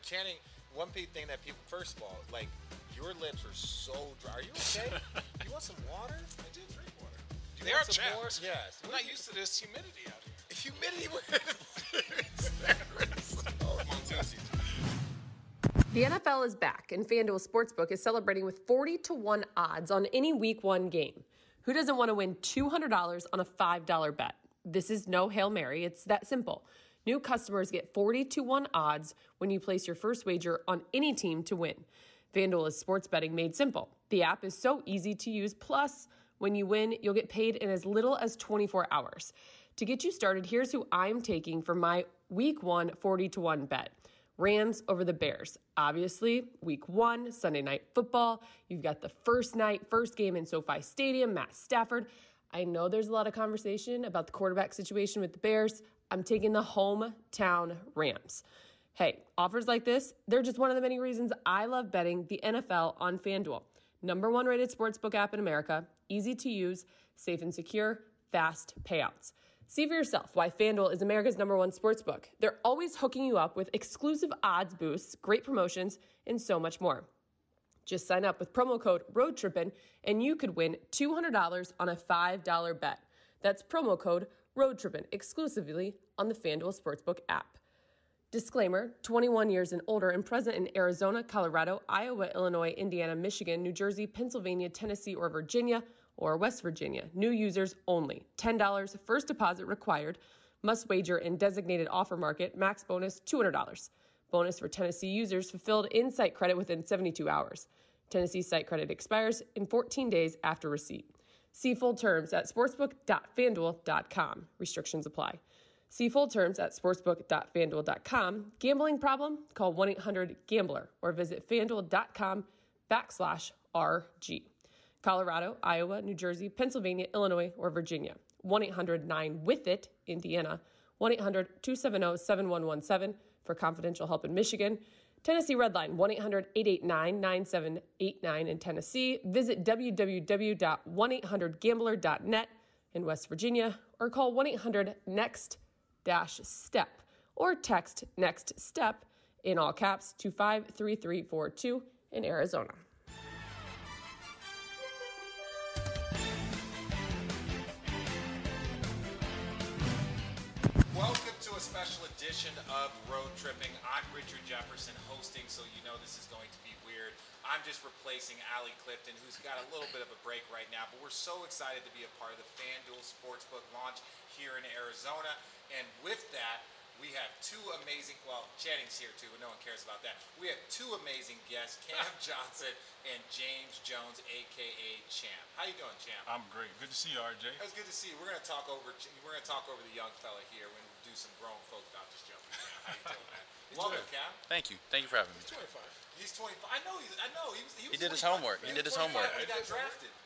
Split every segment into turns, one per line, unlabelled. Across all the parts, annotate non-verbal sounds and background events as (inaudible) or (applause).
but Channing, one big thing that people, first of all, like your lips are so dry. Are you okay? (laughs) you want some water?
I did drink water.
Do you
They
want
are
some
chapped.
more? Yes.
I'm not used to this humidity out here.
Humidity. Wins.
The (laughs) NFL is back, and FanDuel Sportsbook is celebrating with 40 to 1 odds on any week one game. Who doesn't want to win $200 on a $5 bet? This is no Hail Mary, it's that simple. New customers get 40 to 1 odds when you place your first wager on any team to win. FanDuel is sports betting made simple. The app is so easy to use, plus, when you win, you'll get paid in as little as 24 hours. To get you started, here's who I'm taking for my week one 40 to 1 bet. Rams over the Bears. Obviously, week one, Sunday night football. You've got the first night, first game in SoFi Stadium, Matt Stafford. I know there's a lot of conversation about the quarterback situation with the Bears. I'm taking the hometown Rams. Hey, offers like this, they're just one of the many reasons I love betting the NFL on FanDuel. Number one rated sportsbook app in America, easy to use, safe and secure, fast payouts. See for yourself why FanDuel is America's number one sportsbook. They're always hooking you up with exclusive odds boosts, great promotions, and so much more. Just sign up with promo code ROADTRIPPIN and you could win $200 on a $5 bet. That's promo code ROADTRIPPIN exclusively on the FanDuel Sportsbook app. Disclaimer 21 years and older and present in Arizona, Colorado, Iowa, Illinois, Indiana, Michigan, New Jersey, Pennsylvania, Tennessee, or Virginia, or West Virginia. New users only. $10 first deposit required. Must wager in designated offer market. Max bonus $200. Bonus for Tennessee users fulfilled in site credit within 72 hours. Tennessee site credit expires in 14 days after receipt. See full terms at sportsbook.fanduel.com. Restrictions apply. See full terms at sportsbook.fanduel.com. Gambling problem? Call 1 800 Gambler or visit fanduel.com backslash RG. Colorado, Iowa, New Jersey, Pennsylvania, Illinois, or Virginia. 1 800 9 with it, Indiana. 1 800 270 7117 for confidential help in Michigan. Tennessee Redline 1 800 889 9789 in Tennessee. Visit www.1800gambler.net in West Virginia or call 1 800 NEXT step or text next step in all caps to 53342 in Arizona.
A special edition of Road Trippin'. I'm Richard Jefferson hosting, so you know this is going to be weird. I'm just replacing Allie Clifton, who's got a little bit of a break right now, but we're so excited to be a part of the FanDuel Sportsbook launch here in Arizona. And with that, we have two amazing, well, Channing's here too, but no one cares about that. We have two amazing guests, Cam (laughs) Johnson and James Jones, aka Champ. How you doing, Champ?
I'm great. Good to see you, RJ.
It was good to see you. We're gonna talk over. We're gonna talk over the young fella here. We're gonna do some grown folk about this joking. How you doing, man? (laughs) Welcome, Cam.
Thank you. Thank you for having me.
He's 25.
He's 25. I know. He's. I know. He was. He, was
He did his homework. He
was
did his homework.
when He got drafted. (laughs)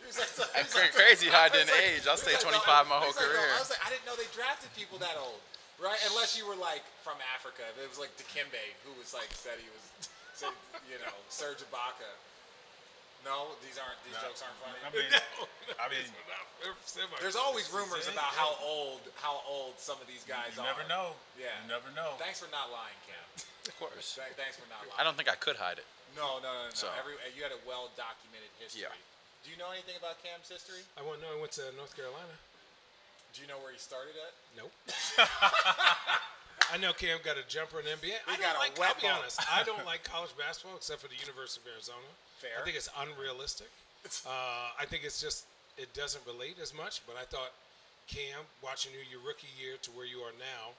He was like,
It's crazy how I didn't
like-
age. I'll stay
he was
25 my whole
he's like,
career.
I was like, I didn't know they drafted people that old, right? Unless you were like from Africa. It was like Dikembe, who was like said he was, (laughs) said you know, Serge Ibaka. No, these aren't. These jokes aren't funny.
I mean, (laughs) I mean,
There's always rumors about how old how old some of these guys are.
you
are.
never know.
Yeah.
You never know.
Thanks for not lying, Cam.
Of course.
Th- Thanks for not lying.
I don't think I could hide it.
No, no, no, no.
So-
Every, you had a well documented history.
Yeah.
Do you know anything about Cam's history?
I want to know. I went to North Carolina.
Do you know where he started at?
Nope. (laughs) I know Cam got a jumper in NBA. I
got
don't
a
like.
wet
I'll be honest. I don't like college basketball except for the University of Arizona.
Fair.
I think it's unrealistic. Uh, I think it's just it doesn't relate as much. But I thought Cam, watching you your rookie year to where you are now,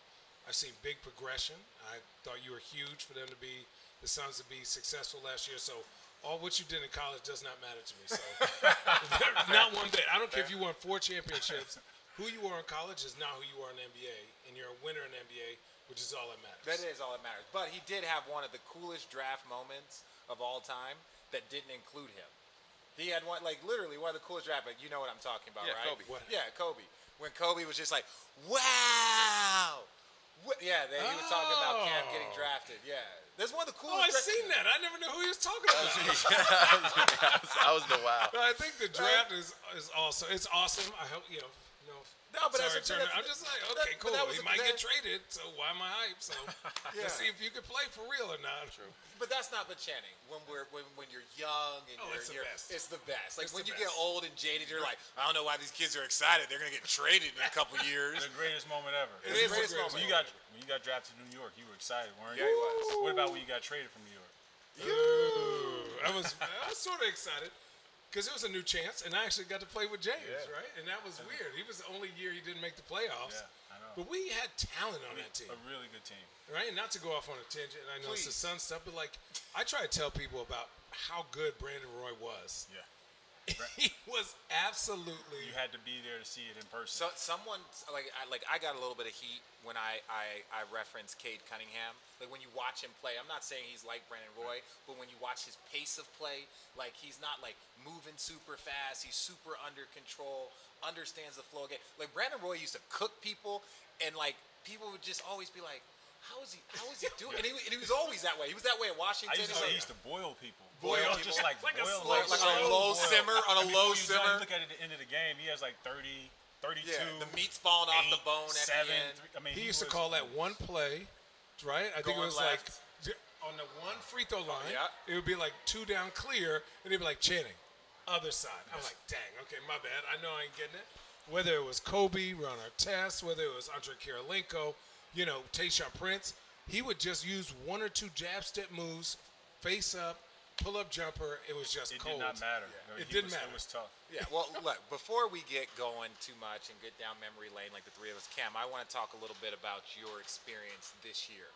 I've seen big progression. I thought you were huge for them to be the Suns to be successful last year. So all what you did in college does not matter to me. So (laughs) (laughs) not one bit. I don't care if you won four championships. Who you are in college is not who you are in NBA, and you're a winner in NBA, which is all that matters.
That is all that matters. But he did have one of the coolest draft moments of all time that didn't include him. He had one, like literally one of the coolest draft. Like, you know what I'm talking about,
Yeah,
right?
Kobe.
What?
Yeah, Kobe. When Kobe was just like, "Wow." Wha- Yeah, that he was talking about Cam getting
Oh.
drafted. Yeah, that's one of the
Oh,
coolest.
I
dra-
seen that. I never knew who he was talking about.
I (laughs) was the wow.
But I think the draft is is awesome. It's awesome. I hope you know. You know,
No, but
Sorry,
that's the-
Turner.
that's-
I'm just like, okay,
but
cool.
that was
He
a-
might get traded, so why am I hyped? So (laughs)
Yeah.
let's see if you can play for real or not. True.
But that's not but Channing. When we're when, when you're young and
Oh,
you're,
it's the
you're
best.
it's the best. Like
It's
when
the
you get old and jaded, you're like, I don't know why these kids are excited. They're gonna get traded in a couple (laughs) years.
The greatest moment ever.
It
is
is the
the
greatest
greatest
moment.
When you got when you got drafted to New York, you were excited, weren't you?
he was.
What about when you got traded from New York?
I was I was sort of excited because it was a new chance, and I actually got to play with James,
Yeah.
right? And that was weird. He was the only year he didn't make the playoffs.
Yeah, I know.
But we had talent on that team,
A really good team.
right? And not to go off on a tangent, and I know it's the
Please.
Sun stuff, but like I try to tell people about how good Brandon Roy was.
Yeah. (laughs)
he was absolutely.
You had to be there to see it in person.
So someone like I, like I got a little bit of heat when I I, I referenced Cade Cunningham. Like when you watch him play, I'm not saying he's like Brandon Roy, but when you watch his pace of play, like he's not like moving super fast. He's super under control, understands the flow of game. Like Brandon Roy used to cook people, and like people would just always be like. How is he? How is he (laughs) doing? And he, and he was always that way. He was that way at Washington.
I used to
He's like-
he used to boil people.
Boil
Boil
people.
just like,
Like a
boil
slow-
like on a low
boil.
simmer, on a
And
low
before you done,
simmer.
You look at it at the end of the game, he has like 30, 32.
Yeah, the meat's falling off the bone at the
seven,
end.
three- I mean,
He used to call that one play, right? I think it was
left.
like on the one free throw oh, line.
yeah.
It would be like two down clear, and he'd be like Channing, other side. I'm like, dang, okay, my bad. I know I ain't getting it. Whether it was Kobe, Ron Artest, whether it was Andre Kirilenko, you know, Tayshaun Prince, he would just use one or two jab step moves, face up, pull up jumper. It was just
It
cold.
did not matter.
It didn't
was,
matter.
It was tough.
Yeah, well, (laughs) look, before we get going too much and get down memory lane like the three of us, Cam, I want to talk a little bit about your experience this year.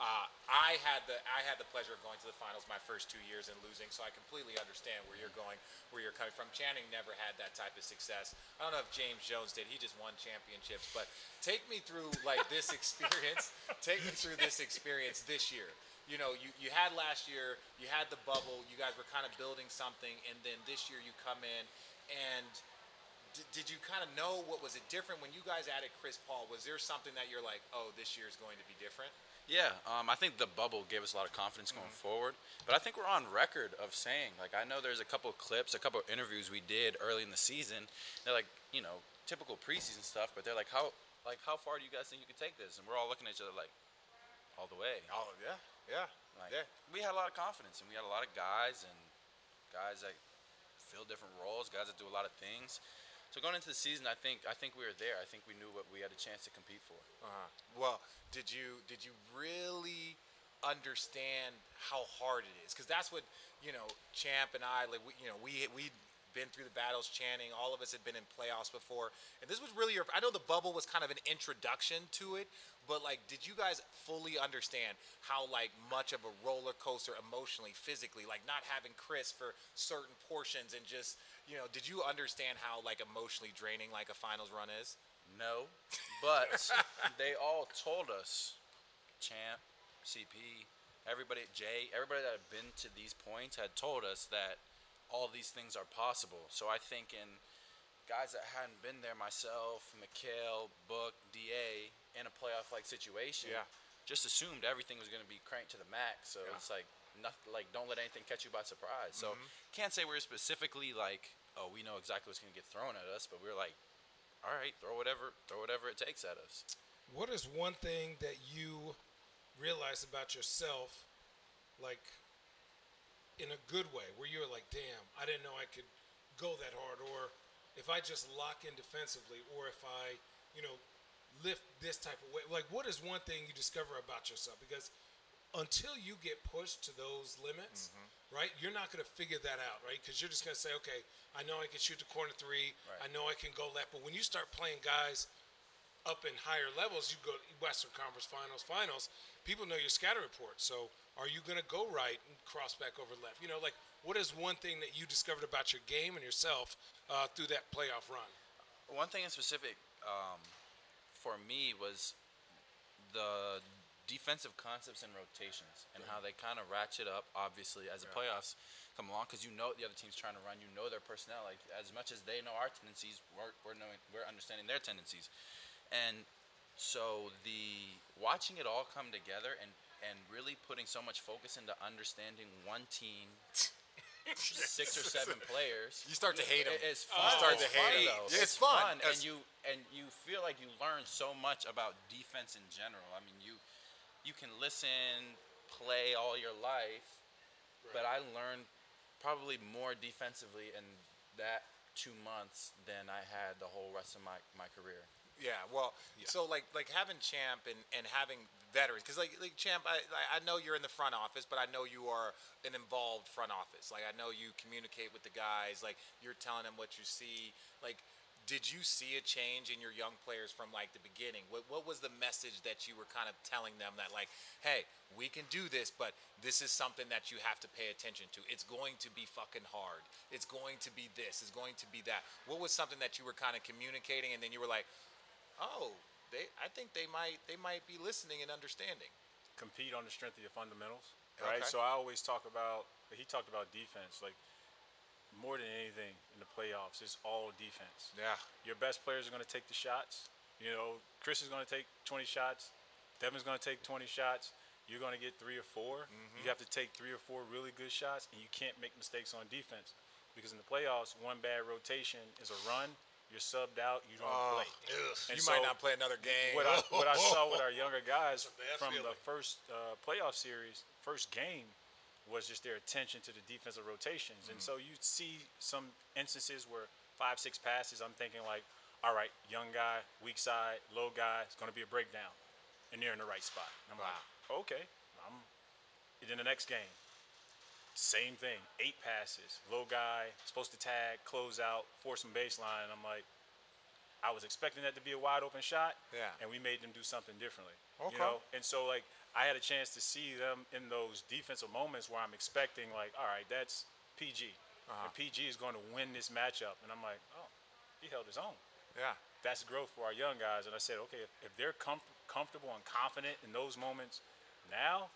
Uh, I had the I had the pleasure of going to the finals my first two years and losing, so I completely understand where you're going, where you're coming from. Channing never had that type of success. I don't know if James Jones did; he just won championships. But take me through like this (laughs) experience. take me through this experience this year. You know, you, you had last year, you had the bubble, you guys were kind of building something, and then this year you come in and did, did you kind of know what was it different when you guys added Chris Paul? Was there something that you're like, oh, this year is going to be different?
Yeah, um, I think the bubble gave us a lot of confidence going
Mm-hmm.
forward. But I think we're on record of saying, like, I know there's a couple of clips, a couple of interviews we did early in the season. They're like, you know, typical preseason stuff, but they're like, how, like, how far do you guys think you could take this? And we're all looking at each other like, all the way.
Oh yeah, yeah,
Like,
yeah.
we had a lot of confidence, and we had a lot of guys and guys that fill different roles, guys that do a lot of things. So going into the season, I think I think we were there. I think we knew what we had a chance to compete for.
Uh-huh. Well, did you did you really understand how hard it is? Because that's what you know, Champ and I like. We, you know, we we been through the battles. Channing, all of us had been in playoffs before, and this was really your. I know the bubble was kind of an introduction to it, but like, did you guys fully understand how like much of a roller coaster emotionally, physically, like not having Chris for certain portions and just you know, did you understand how like emotionally draining like a finals run is?
No, but (laughs) they all told us, Champ, CP, everybody, Jae, everybody that had been to these points had told us that all these things are possible. So I think in guys that hadn't been there, myself, Mikal, Book, Da, in a playoff-like situation,
Yeah.
just assumed everything was going to be cranked to the max. So
Yeah.
it's like nothing. Like don't let anything catch you by surprise. So
Mm-hmm.
can't say we are specifically like, oh, we know exactly what's going to get thrown at us, but we are like all right, throw whatever, throw whatever it takes at us.
What is one thing that you realize about yourself, like in a good way, where you're like, damn, I didn't know I could go that hard, or if I just lock in defensively, or if I, you know, lift this type of weight. Like, what is one thing you discover about yourself? Because until you get pushed to those limits, mm-hmm. right, you're not going to figure that out, right? Because you're just going to say, okay, I know I can shoot the corner three, I know I can go left, but when you start playing guys up in higher levels, you go to Western Conference Finals, Finals. People know your scouting report. So, are you going to go right and cross back over left? You know, like what is one thing that you discovered about your game and yourself uh, through that playoff run?
One thing in specific um, for me was the defensive concepts and rotations and how they kind of ratchet up, obviously, as the playoffs come along because you know what the other team's trying to run. You know their personnel. Like as much as they know our tendencies, we're, we're knowing we're understanding their tendencies, and so the watching it all come together and and really putting so much focus into understanding one team six or seven (laughs) players.
You start to hate them.
It- It's
You
fun.
start
it's
hate him,
funny.
though. Yeah, it's
It's,
fun.
fun, and you and you feel like you learn so much about defense in general. I mean, you you can listen, play all your life, but I learned probably more defensively in that two months than I had the whole rest of my, my career.
Yeah, well, so like like having Champ and, and having veterans, because like like Champ, I I I know you're in the front office, but I know you are an involved front office. Like I know you communicate with the guys. Like you're telling them what you see. Like, did you see a change in your young players from like the beginning? What what was the message that you were kind of telling them that like, hey, we can do this, but this is something that you have to pay attention to. It's going to be fucking hard. It's going to be this. It's going to be that. What was something that you were kind of communicating, and then you were like oh, they I think they might they might be listening and understanding.
compete on the strength of your fundamentals, right?
Okay.
So I always talk about. He talked about defense, like more than anything in the playoffs, it's all defense.
Yeah.
Your best players are going to take the shots. You know, Chris is going to take 20 shots. Devin's going to take 20 shots. You're going to get three or 4 mm-hmm. You have to take three or four really good shots, and you can't make mistakes on defense. Because in the playoffs, one bad rotation is a run. You're subbed out. You don't play. And
you might not play another game.
what I, what I saw with (laughs) our younger guys
That's a bad
from the first uh, playoff series, first game, was just their attention to the defensive rotations. And so you see some instances where five, six passes, I'm thinking like, all right, young guy, weak side, low guy, it's going to be a breakdown. And they're in the right spot. And I'm like, okay. I'm, and then the next game, same thing. Eight passes, low guy, supposed to tag, close out, force some baseline. And I'm like, I was expecting that to be a wide open shot.
Yeah.
And we made them do something differently.
Okay.
You know? And so like I had a chance to see them in those defensive moments where I'm expecting like, all right, that's PG.
Uh-huh.
And PG is going to win this matchup. And I'm like, oh, he held his own.
yeah.
That's growth for our young guys. And I said, okay, if, if they're com- comfortable and confident in those moments now,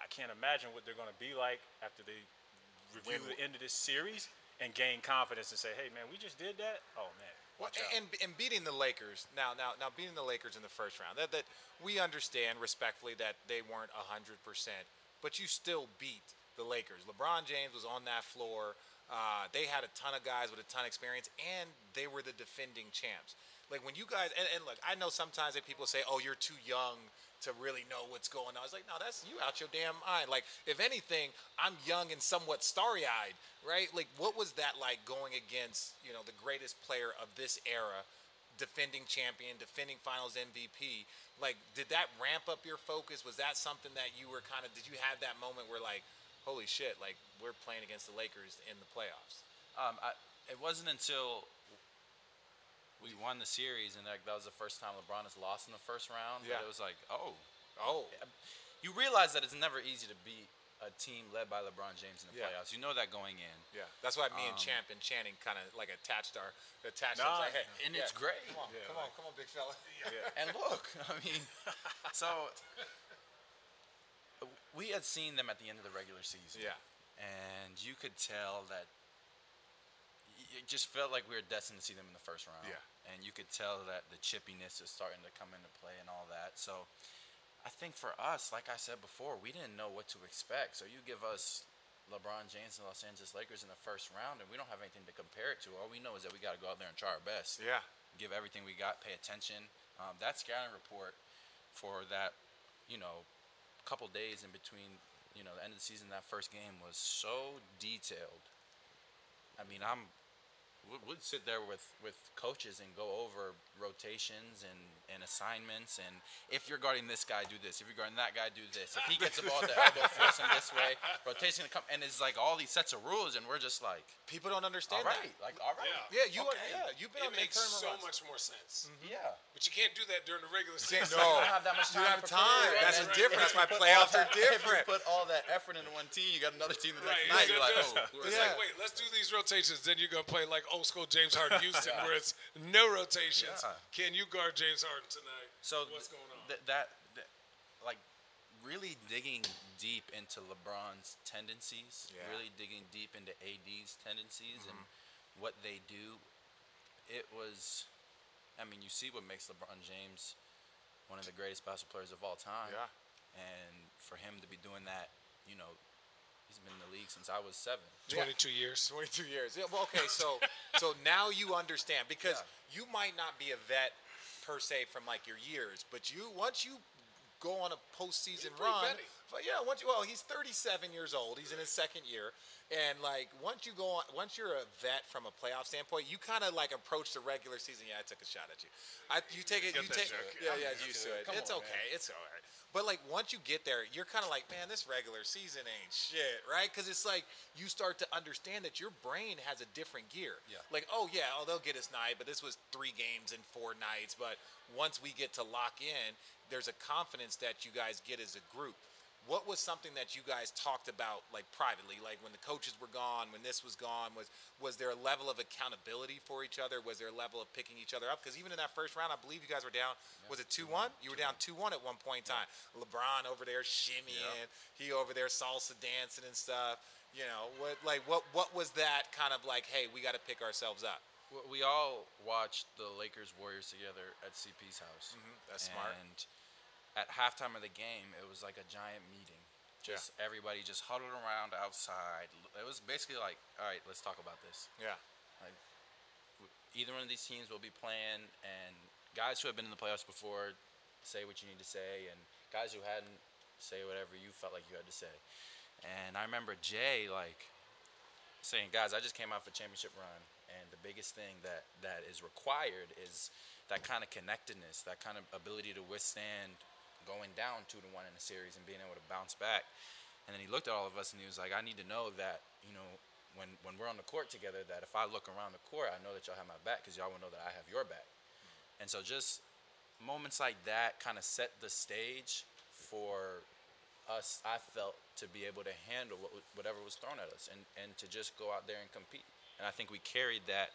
I can't imagine what they're going to be like after they review the end of this series and gain confidence and say, hey, man, we just did that? Oh, man.
Well, and, and beating the Lakers now, now, now beating the Lakers in the first round. That that we understand respectfully that they weren't hundred percent, but you still beat the Lakers. LeBron James was on that floor. Uh, they had a ton of guys with a ton of experience, and they were the defending champs. Like when you guys, and, and look, I know sometimes that people say, "Oh, you're too young to really know what's going on." I was like, "No, that's you out your damn mind." Like, if anything, I'm young and somewhat starry-eyed, right? Like, what was that like going against, you know, the greatest player of this era, defending champion, defending Finals MVP? Like, did that ramp up your focus? Was that something that you were kind of? Did you have that moment where like, holy shit, like we're playing against the Lakers in the playoffs?
Um, I, it wasn't until we won the series, and like, that was the first time LeBron has lost in the first round.
Yeah.
That it was like, oh,
Oh,
you realize that it's never easy to beat a team led by LeBron James in the
Yeah.
playoffs. You know that going in.
Yeah, that's why me and
Um,
Champ and Channing kind of like attached our attached.
Nah,
our like, hey,
and it's great.
Come on,
Yeah,
come on, come on, big fella. (laughs)
And look, I mean, so (laughs) we had seen them at the end of the regular season.
Yeah.
And you could tell that y- it just felt like we were destined to see them in the first round.
Yeah.
And you could tell that the chippiness is starting to come into play and all that. So I think for us, like I said before, we didn't know what to expect. So you give us LeBron James and Los Angeles Lakers in the first round, and we don't have anything to compare it to. All we know is that we got to go out there and try our best
Yeah,
give everything we got, pay attention. Um, that scouting report for that, you know, couple days in between, you know, the end of the season, that first game was so detailed. I mean, I'm, we'd sit there with, with coaches and go over rotations and, and assignments. And if you're guarding this guy, do this. If you're guarding that guy, do this. If he gets the ball at the elbow, force him this way. Rotation to come. And it's like all these sets of rules, and we're just like,
people don't understand
right,
that.
like, all right.
Yeah, you are. Yeah, you've been
It
on
makes
tournament
so
runs.
much more sense. Mm-hmm.
Yeah.
But you can't do that during the regular season.
no,
You don't have that much
you
time.
don't have time. That's
then
the difference.
if
That's why playoffs
all
are different.
If you put all that effort into one team, you got another team the next
Right,
night.
you
You're like, oh,
It's
Yeah.
like, wait, let's do these rotations. Then you're gonna play like old school James Harden (laughs) Houston, where it's no rotations.
Yeah.
Can you guard James Harden tonight?
So
what's going on?
th- that, that, like, really digging deep into LeBron's tendencies,
Yeah.
really digging deep into AD's tendencies and
Mm-hmm.
what they do. It was, I mean, you see what makes LeBron James one of the greatest basketball players of all time.
Yeah.
And for him to be doing that, you know, he's been in the league since I was seven.
22 years.
22 years. Yeah, well, okay, so (laughs) so now you understand because you might not be a vet per se from like your years, but you once you go on a postseason run,
vetty.
but yeah, once you, well, he's 37 years old. He's in his second year, and like once you go on, once you're a vet from a playoff standpoint, you kind of like approach the regular season. Yeah, I took a shot at you. I, you take it.
Get
You take.
joke.
Yeah,
I'm
yeah,
used
used
to
to
it.
it.
Come
it's
on,
okay. It's all right. But like once you get there, you're kind of like, man, this regular season ain't shit, right? Because it's like you start to understand that your brain has a different gear.
Yeah.
Like, oh yeah, oh they'll get us night, but this was three games in four nights. But once we get to lock in, there's a confidence that you guys get as a group. What was something that you guys talked about, like privately, like when the coaches were gone, when this was gone? Was was there a level of accountability for each other? Was there a level of picking each other up? Because even in that first round, I believe you guys were down. Was it two one? You were down two one at one point in time. LeBron over there shimmying, he over there salsa dancing and stuff. You know what? Like what? What was that kind of like? Hey, we got to pick ourselves up.
We all watched the Lakers Warriors together at CP's house.
Mm-hmm. that's smart.
At halftime of the game, it was like a giant meeting.
Yeah.
Just everybody just huddled around outside. It was basically like, all right, let's talk about this.
Yeah.
Like, either one of these teams will be playing, and guys who have been in the playoffs before say what you need to say, and guys who hadn't say whatever you felt like you had to say. And I remember Jae like saying, "Guys, I just came out for championship run, and the biggest thing that that is required is that kind of connectedness, that kind of ability to withstand going down two to one in a series and being able to bounce back." And then he looked at all of us and he was like, "I need to know that you know when when we're on the court together, that if I look around the court, I know that y'all have my back because y'all will know that I have your back." And so just moments like that kind of set the stage for us. I felt to be able to handle what, whatever was thrown at us and, and to just go out there and compete. And I think we carried that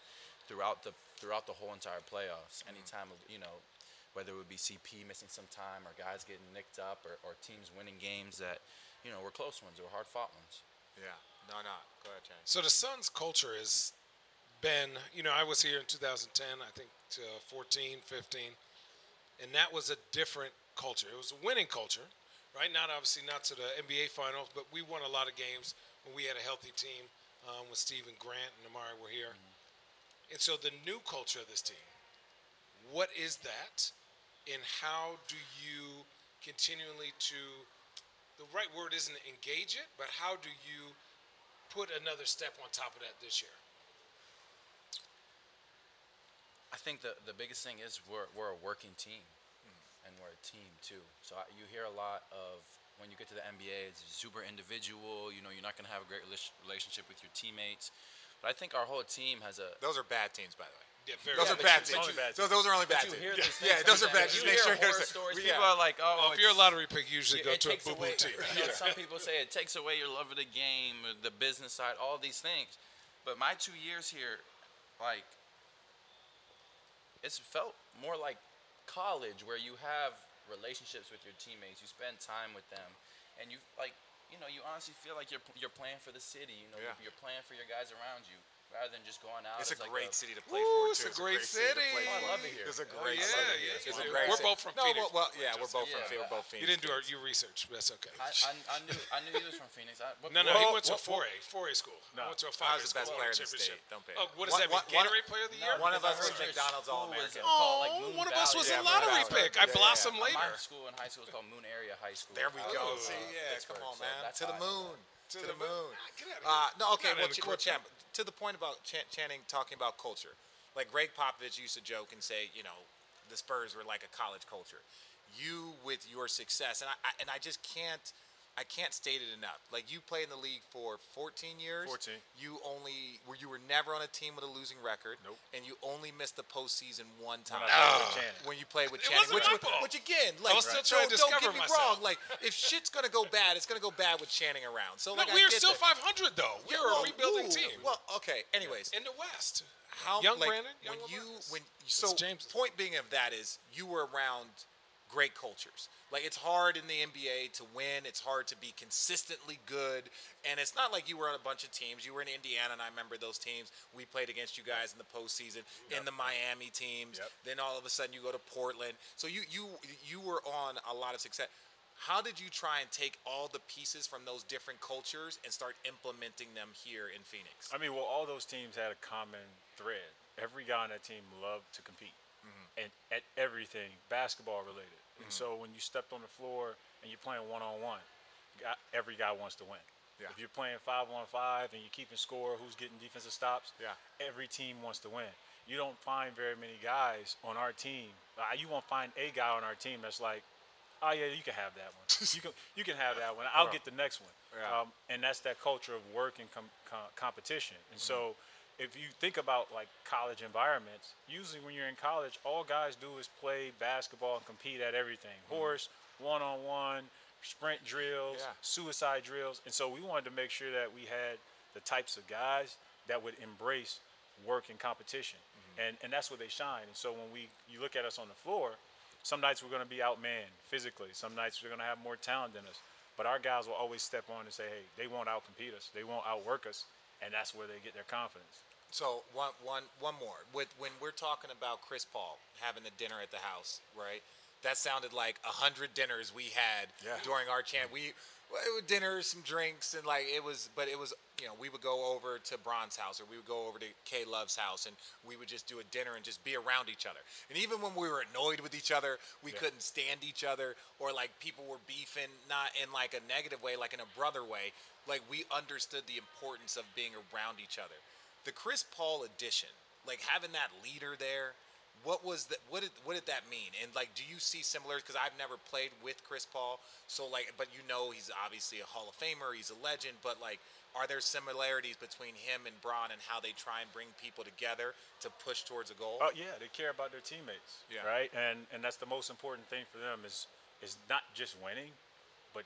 throughout the throughout the whole entire playoffs. Mm-hmm. Anytime you know, whether it would be CP missing some time or guys getting nicked up or, or teams winning games that you know were close ones or hard fought ones.
Yeah. No, no. Go ahead, Chang.
So the Suns culture has been, you know, I was here in 2010, I think uh, 14, 15, and that was a different culture. It was a winning culture, right? Not obviously not to the NBA finals, but we won a lot of games when we had a healthy team um, when Stephen Grant and Amar'e were here. And so the new culture of this team, what is that? And how do you continually to, the right word isn't engage it, but how do you put another step on top of that this year?
I think the the biggest thing is we're we're a working team, and we're a team too. So I, you hear a lot of when you get to the NBA, it's super individual. You know, you're not going to have a great relationship with your teammates. But I think our whole team has a.
Those are bad teams, by the way.
Yeah, very
Those
good.
are bad
you-
teams.
only bad
So those are only bad
you
teams. yeah, yeah, those are
sometimes.
bad. Just make sure you're
horror stories.
yeah.
People are like, oh,
Well, if you're a lottery pick, you usually
Yeah,
go
it
to a boo boo
away-
team. (laughs)
you know, Some people say it takes away your love of the game, uh, the business side, all these things. But my two years here, like, it's felt more like college where you have relationships with your teammates, you spend time with them, and you like, you know, you honestly feel like you're you're playing for the city. You know,
Yeah.
you're playing for your guys around you, rather than just going out.
It's a
like
great city to play
Woo,
for.
it's
too.
a great
to
city.
play
Oh, I
love it here.
It's a great
yeah,
city.
yeah,
It's a
yeah.
great
We're
city.
both from
no,
Phoenix.
Well, well, yeah, we're both from
Yeah.
Phoenix. We're both Phoenix.
You didn't do our, your research, but that's okay.
I, I, I knew I knew he was from Phoenix. I, what,
no, no,
what-
he went to
what-
4A, 4A school. I went to a 5A
I was the best player in the state. Don't pay.
Oh, what does that mean?
one- one-
Gatorade Player of the Year?
One of us
I
was McDonald's All American.
called, like,
Oh,
Moon
one of us was a lottery pick. I
Yeah, yeah,
blossomed later.
My school in high school was called Moon Area High School.
There we go.
Oh.
See, yeah, come on, man. To the
how I know
moon. To
the
the
moon.
moon.
Ah,
Uh, no, okay. Well, Ch- well,
curriculum.
Champ, to the point about Chan- Channing talking about culture, like Gregg Popovich used to joke and say, you know, the Spurs were like a college culture. You with your success, and I, I and I just can't. I can't state it enough. Like you played in the league for 14 years.
14.
You only were you were never on a team with a losing record.
Nope.
And you only missed the postseason one time.
I played with Channing.
When you played with
It
Channing,
wasn't
which,
my
was- which again, like,
was still
so
trying to
don't
discover
get me
myself.
wrong. Like, if shit's gonna go bad, it's gonna go bad with Channing around. So,
No,
like, I
we are
get
still
that.
500 though. We
Yeah,
are
well,
a rebuilding
ooh,
team
Well, okay. Anyways,
in the West.
how
Young
like,
Brandon, young
when you
LaMarcus.
when so
James.
point being of that is you were around great cultures. Like it's hard in the NBA to win. It's hard to be consistently good, and it's not like you were on a bunch of teams. You were in Indiana, and I remember those teams. We played against you guys in the postseason, in the Miami teams.
Yep.
Then all of a sudden you go to Portland. So you you you were on a lot of success. How did you try and take all the pieces from those different cultures and start implementing them here in Phoenix?
I mean, well, all those teams had a common thread. Every guy on that team loved to compete, and at everything basketball related. And so when you stepped on the floor and you're playing one on one, every guy wants to win.
Yeah.
If you're playing five on five and you're keeping score, who's getting defensive stops?
Yeah.
Every team wants to win. You don't find very many guys on our team. uh, You won't find a guy on our team that's like, oh yeah, you can have that one. (laughs) you can you can have that one. I'll get the next one.
Yeah.
Um, and that's that culture of work and com- com- competition. And
Mm-hmm.
so, if you think about like college environments, usually when you're in college, all guys do is play basketball and compete at everything: mm-hmm. horse, one on one, sprint drills,
Yeah.
suicide drills. And so, we wanted to make sure that we had the types of guys that would embrace work and competition, mm-hmm. and and that's where they shine. And so, when we you look at us on the floor, some nights we're going to be outmanned physically. Some nights we're going to have more talent than us. But our guys will always step on and say, hey, they won't outcompete us. They won't outwork us. And that's where they get their confidence.
So one, one, one more. With when we're talking about Chris Paul having the dinner at the house, right? That sounded like a hundred dinners we had
Yeah.
during our chant. We well, it was dinner, some drinks, and like it was. But it was you know we would go over to Bron's house or we would go over to K Love's house and we would just do a dinner and just be around each other. And even when we were annoyed with each other, we couldn't stand each other or like people were beefing, not in like a negative way, like in a brother way. Like we understood the importance of being around each other the Chris Paul edition, like having that leader there, what was that? What did what did that mean? And like, do you see similarities? Because I've never played with Chris Paul, so like, but you know he's obviously a Hall of Famer, he's a legend. But like, are there similarities between him and Bron and how they try and bring people together to push towards a goal?
Oh yeah, they care about their teammates.
Yeah.
Right. And and that's the most important thing for them is is not just winning, but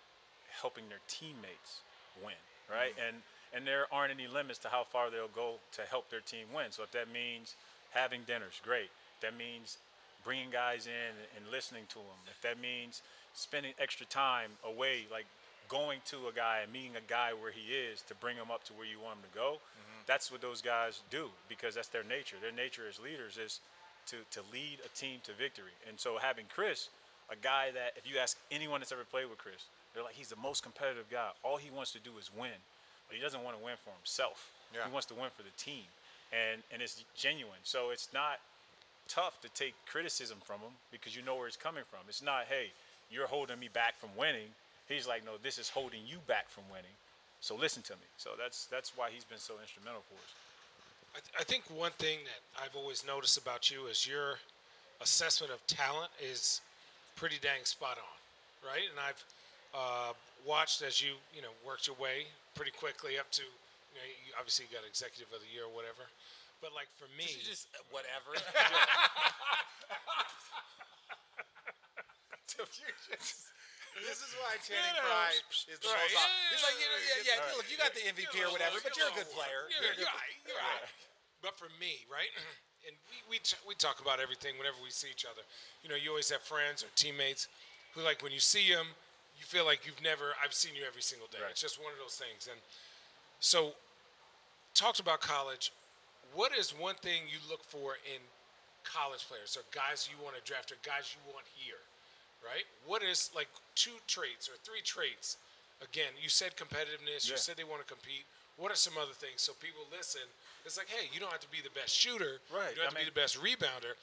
helping their teammates win. Right. Mm-hmm. And and there aren't any limits to how far they'll go to help their team win. So if that means having dinners, great. That means bringing guys in and listening to them. If that means spending extra time away, like going to a guy and meeting a guy where he is to bring him up to where you want him to go, mm-hmm. that's what those guys do because that's their nature. Their nature as leaders is to, to lead a team to victory. And so having Chris, a guy that if you ask anyone that's ever played with Chris, they're like he's the most competitive guy. All he wants to do is win, but he doesn't want to win for himself.
Yeah.
He wants to win for the team, and and it's genuine. So it's not tough to take criticism from him because you know where it's coming from. It's not, hey, you're holding me back from winning. He's like, no, this is holding you back from winning. So listen to me. So that's that's why he's been so instrumental for us.
I, th- I think one thing that I've always noticed about you is your assessment of talent is pretty dang spot on, right? And I've uh, watched as you you know worked your way pretty quickly up to you know you obviously got executive of the year or whatever, but like for me,
You just uh, whatever. (laughs) (laughs) Just- this is why Channing
You know,
Frye is the
right,
most.
yeah,
He's like, you know, yeah, yeah.
yeah,
Look, you got the MVP or whatever, but you're a good player.
You're,
You're
you're right. You're right. But for me, right, (clears throat) and we we, t- we talk about everything whenever we see each other. You know, you always have friends or teammates who, like, when you see them, you feel like you've never. I've seen you every single day.
Right.
It's just one of those things. And so, talked about college. What is one thing you look for in college players or guys you want to draft or guys you want here? Right? What is like two traits or three traits? Again, you said competitiveness. You said they want to compete. What are some other things so people listen? It's like, hey, you don't have to be the best shooter.
Right,
You don't have
I
to be the best rebounder,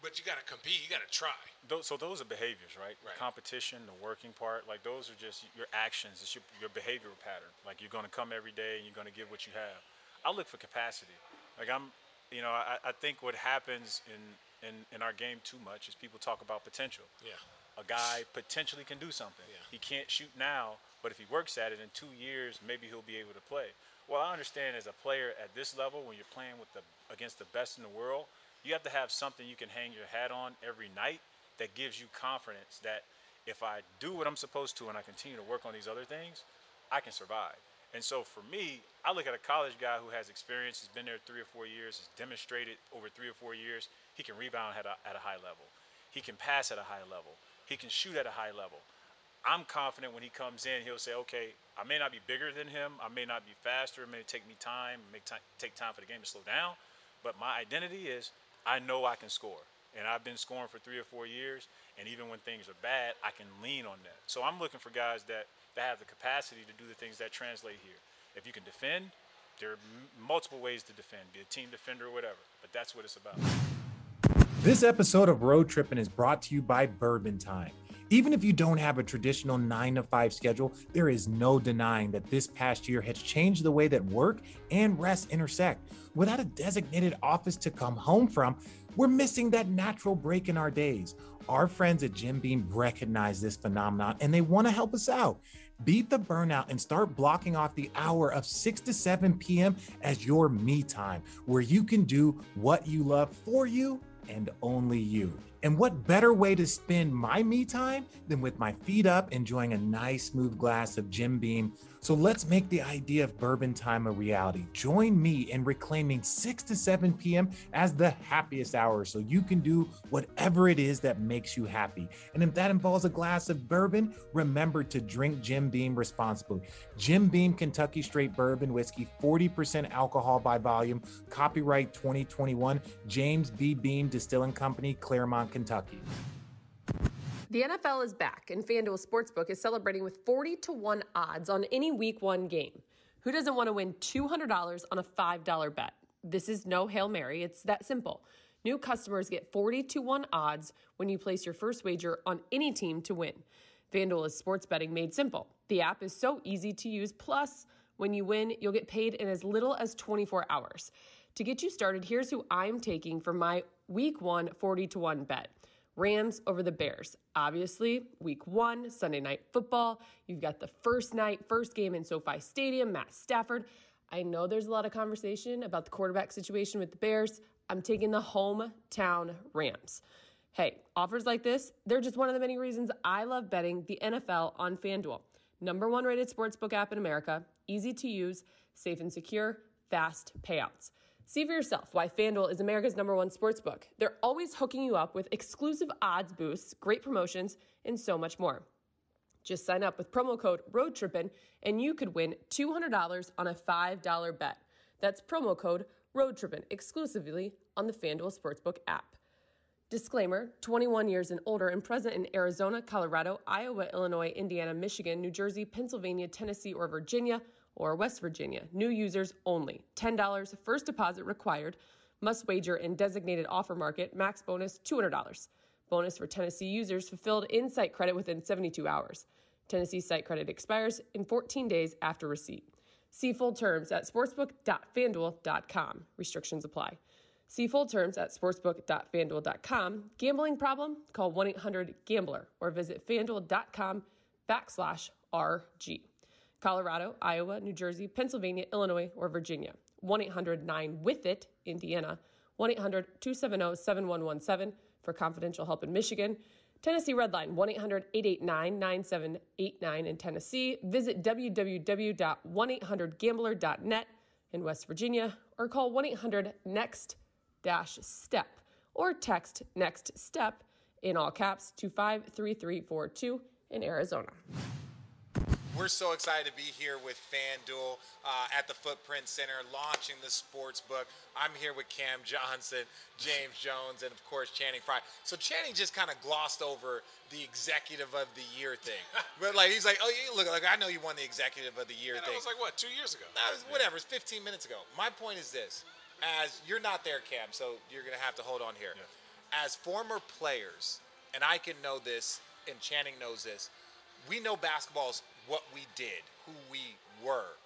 but you got to compete. You got to try.
Those, so those are behaviors, right?
Right.
Competition, the working part, like those are just your actions. It's your, your behavioral pattern. Like you're going to come every day and you're going to give what you have. I look for capacity. Like I'm, you know, I, I think what happens in, in in our game too much is people talk about potential.
Yeah.
A guy potentially can do something.
Yeah.
He can't shoot now, but if he works at it in two years, maybe he'll be able to play. Well, I understand as a player at this level, when you're playing with the against the best in the world, you have to have something you can hang your hat on every night that gives you confidence that if I do what I'm supposed to and I continue to work on these other things, I can survive. And so for me, I look at a college guy who has experience, has been there three or four years, has demonstrated over three or four years, he can rebound at a, at a high level. He can pass at a high level. He can shoot at a high level. I'm confident when he comes in, he'll say, okay, I may not be bigger than him. I may not be faster. It may take me time, may ti- take time for the game to slow down. But my identity is I know I can score. And I've been scoring for three or four years. And even when things are bad, I can lean on that. So I'm looking for guys that, that have the capacity to do the things that translate here. If you can defend, there are m- multiple ways to defend, be a team defender or whatever. But that's what it's about.
This episode of Road Trippin' is brought to you by Bourbon Time. Even if you don't have a traditional nine to five schedule, there is no denying that this past year has changed the way that work and rest intersect. Without a designated office to come home from, we're missing that natural break in our days. Our friends at Jim Beam recognize this phenomenon and they want to help us out. Beat the burnout and start blocking off the hour of 6 to 7 p.m. as your me time, where you can do what you love for you and only you. And what better way to spend my me time than with my feet up, enjoying a nice smooth glass of Jim Beam? So let's make the idea of bourbon time a reality. Join me in reclaiming 6 to 7 p.m. as the happiest hour so you can do whatever it is that makes you happy. And if that involves a glass of bourbon, remember to drink Jim Beam responsibly. Jim Beam Kentucky Straight Bourbon Whiskey, 40% alcohol by volume, copyright 2021, James B. Beam Distilling Company, Clermont, Kentucky.
The NFL is back, and FanDuel Sportsbook is celebrating with 40 to 1 odds on any week one game. Who doesn't want to win $200 on a $5 bet? This is no Hail Mary, it's that simple. New customers get 40 to 1 odds when you place your first wager on any team to win. FanDuel is sports betting made simple. The app is so easy to use, plus, when you win, you'll get paid in as little as 24 hours. To get you started, here's who I'm taking for my week one 40 to 1 bet. Rams over the Bears. Obviously, week one, Sunday night football. You've got the first night, first game in SoFi Stadium, Matt Stafford. I know there's a lot of conversation about the quarterback situation with the Bears. I'm taking the hometown Rams. Hey, offers like this, they're just one of the many reasons I love betting the NFL on FanDuel. Number one rated sportsbook app in America, easy to use, safe and secure, fast payouts. See for yourself why FanDuel is America's number one sportsbook. They're always hooking you up with exclusive odds boosts, great promotions, and so much more. Just sign up with promo code ROADTRIPPIN and you could win $200 on a $5 bet. That's promo code ROADTRIPPIN exclusively on the FanDuel Sportsbook app. Disclaimer 21 years and older and present in Arizona, Colorado, Iowa, Illinois, Indiana, Michigan, New Jersey, Pennsylvania, Tennessee, or Virginia, or West Virginia. New users only. $10 first deposit required. Must wager in designated offer market. Max bonus $200. Bonus for Tennessee users fulfilled in site credit within 72 hours. Tennessee site credit expires in 14 days after receipt. See full terms at sportsbook.fanduel.com. Restrictions apply. See full terms at sportsbook.fanduel.com. Gambling problem? Call 1 800 Gambler or visit fanduel.com backslash RG. Colorado, Iowa, New Jersey, Pennsylvania, Illinois, or Virginia. 1 800 9 with it, Indiana. 1 800 270 7117 for confidential help in Michigan. Tennessee Redline 1 800 889 9789 in Tennessee. Visit www.1800gambler.net in West Virginia or call 1 800 NEXT step or text next step in all caps to 53342 in Arizona.
We're so excited to be here with FanDuel uh, at the Footprint Center, launching the sports book. I'm here with Cam Johnson, James Jones, and of course Channing Frye. So Channing just kind of glossed over the Executive of the Year thing, (laughs) but like he's like, "Oh, you look, like I know you won the Executive of the Year
And that
thing."
was like, what, two years ago?
That was whatever. It's 15 minutes ago. My point is this: as you're not there, Cam, so you're gonna have to hold on here. As former players, and I can know this, and Channing knows this. We know basketball's what we did, who we were.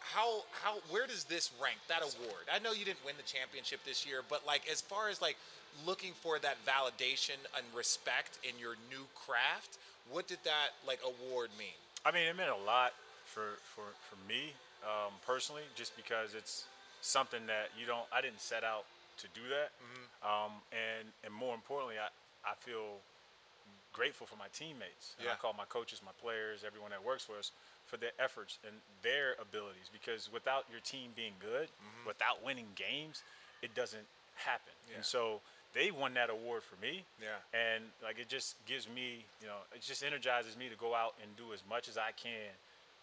How how where does this rank that award? I know you didn't win the championship this year, but like as far as like looking for that validation and respect in your new craft, what did that like award mean?
I mean, it meant a lot for for for me um, personally, just because it's something that you don't. I didn't set out to do that, um, and and more importantly, I I feel grateful for my teammates. And
Yeah.
I call my coaches, my players, everyone that works for us for their efforts and their abilities. Because without your team being good, without winning games, it doesn't happen.
Yeah.
And so they won that award for me.
Yeah.
And like it just gives me, you know, it just energizes me to go out and do as much as I can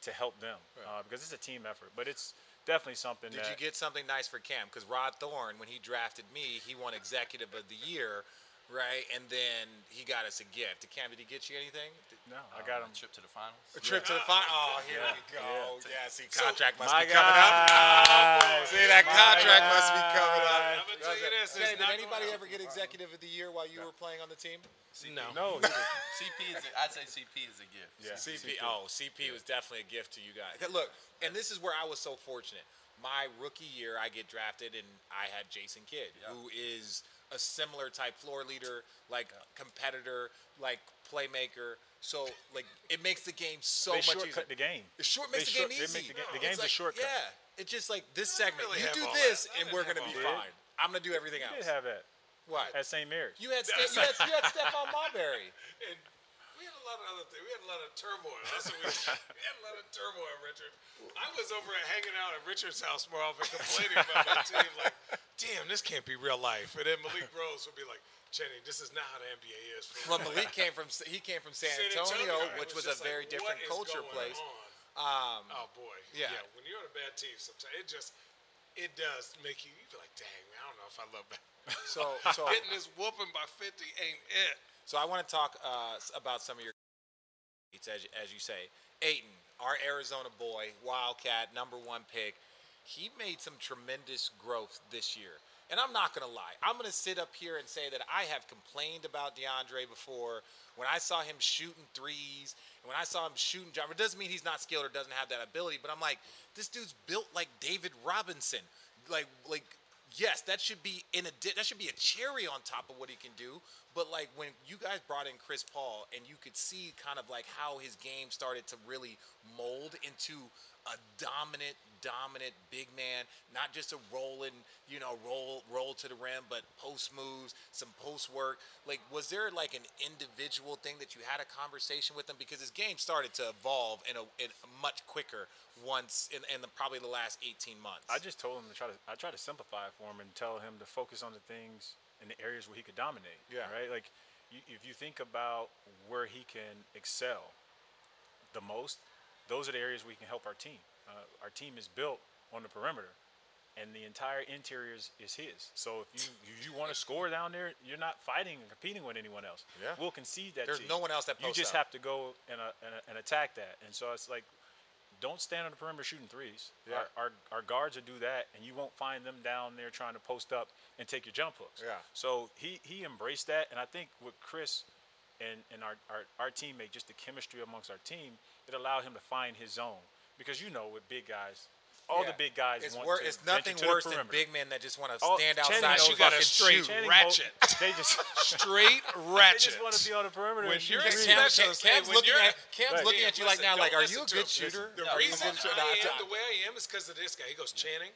to help them uh, because it's a team effort. But it's definitely something
Did
that
you get something nice for Cam? Because Rod Thorn, when he drafted me, he won Executive of the Year. Right? And then he got us a gift. Did Cam, did he get you anything?
No, I
uh,
got him.
a trip to the finals.
A trip to the final. Oh, here
Yeah,
we go.
yeah.
Yeah, see, contract must be coming up.
guy.
Oh, see, that
My
contract must be coming up.
I'm gonna tell you this.
Kenny, did anybody ever get executive of the year while you were playing on the team?
No.
No. (laughs)
CP is. A, I'd say CP is a gift.
Yeah.
CP. Oh, CP was definitely a gift to you guys. Look, and this is where I was so fortunate. My rookie year, I get drafted, and I had Jason Kidd,
Yeah.
who is a similar type floor leader, like competitor, like playmaker. So, like, it makes the game so
they
much
shortcut
easier.
the game.
It short
They
makes the
short-
game
they
easy.
make the ga- the
It's
game's a
like,
shortcut.
Yeah, it's just like this segment.
really
you do this,
that.
And we're gonna be
all that.
fine. I'm gonna do everything else.
You
else.
did have that
what?
at St. Mary's.
You had, Ste- you had you had Stephon Marbury. (laughs)
And we had a lot of other things. We had a lot of turmoil. That's what we, (laughs) we had a lot of turmoil, Richard. I was over at hanging out at Richard's house more often, complaining about my team. Like, damn, this can't be real life. And then Malik Rose would be like, Jenny, this is not how the NBA is.
Well,
real."
Malik came from he came from San,
San
Antonio,
Antonio,
which was,
just
a very
like,
different culture place. Um,
Oh boy.
Yeah.
When you're on a bad team, sometimes it just it does make you. You be like, dang, I don't know if I love that.
so (laughs) so
Getting this whooping by 50 ain't it.
So I want to talk uh, about some of your as as you say, Ayton, our Arizona boy, Wildcat, number one pick. He made some tremendous growth this year. And I'm not going to lie. I'm going to sit up here and say that I have complained about DeAndre before. When I saw him shooting threes, and when I saw him shooting jumper, it doesn't mean he's not skilled or doesn't have that ability, but I'm like, this dude's built like David Robinson. Like, like, yes, that should be in a that should be a cherry on top of what he can do. But like when you guys brought in Chris Paul, and you could see kind of like how his game started to really mold into a dominant, dominant big man, not just a rolling, you know, roll roll to the rim, but post moves, some post work. Like, was there like an individual thing that you had a conversation with him because his game started to evolve in a, in a much quicker once in, in the, probably the last 18 months.
I just told him to try to. I try to simplify it for him and tell him to focus on the things in the areas where he could dominate.
Yeah.
Right. Like, you, if you think about where he can excel the most, those are the areas we can help our team. Uh, our team is built on the perimeter, and the entire interior is, is his. So if you if you want to score down there, you're not fighting and competing with anyone else.
Yeah.
We'll concede that.
There's no one else that
You just have to go and, uh, and, uh, and attack that. And so it's like don't stand on the perimeter shooting threes.
Yeah.
Our, our, our guards will do that, and you won't find them down there trying to post up and take your jump hooks.
Yeah.
So he, he embraced that, and I think with Chris and, and our, our, our teammate, just the chemistry amongst our team, it allowed him to find his zone. Because you know, with big guys, all
Yeah.
the big guys
it's
want
wor-
to
it's nothing
to the
worse than big men that just want to oh,
All-
stand
Channing
outside
knows
and
you got a straight
shoot.
Channing
ratchet. (laughs)
They just (laughs)
Straight ratchet.
they just want to be on the perimeter.
When
and
you're
shoot
a
threes.
Cam,
special-
Cam,
hey,
Cam's
when
looking
you're-
at Cam's
Right.
looking at you like now, like, are you a good shooter?
The
No,
reason
a good shooter.
I am
I-
the way I am is because of this guy. He goes, Channing,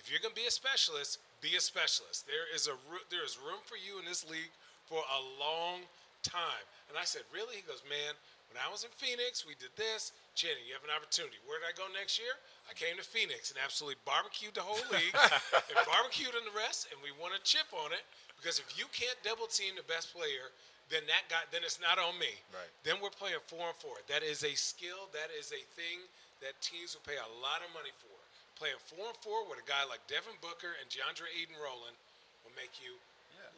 if you're gonna be a specialist, be a specialist. There is a there is room for you in this league for a long time. And I said, really? He goes, man. When I was in Phoenix, we did this. Channing, you have an opportunity. Where did I go next year? I came to Phoenix and absolutely barbecued the whole league (laughs) and barbecued on the rest, and we won a chip on it. Because if you can't double team the best player, then that guy, then it's not on me.
Right.
Then we're playing four and four. That is a skill. That is a thing that teams will pay a lot of money for. Playing four and four with a guy like Devin Booker and DeAndre Ayton Rowland will make you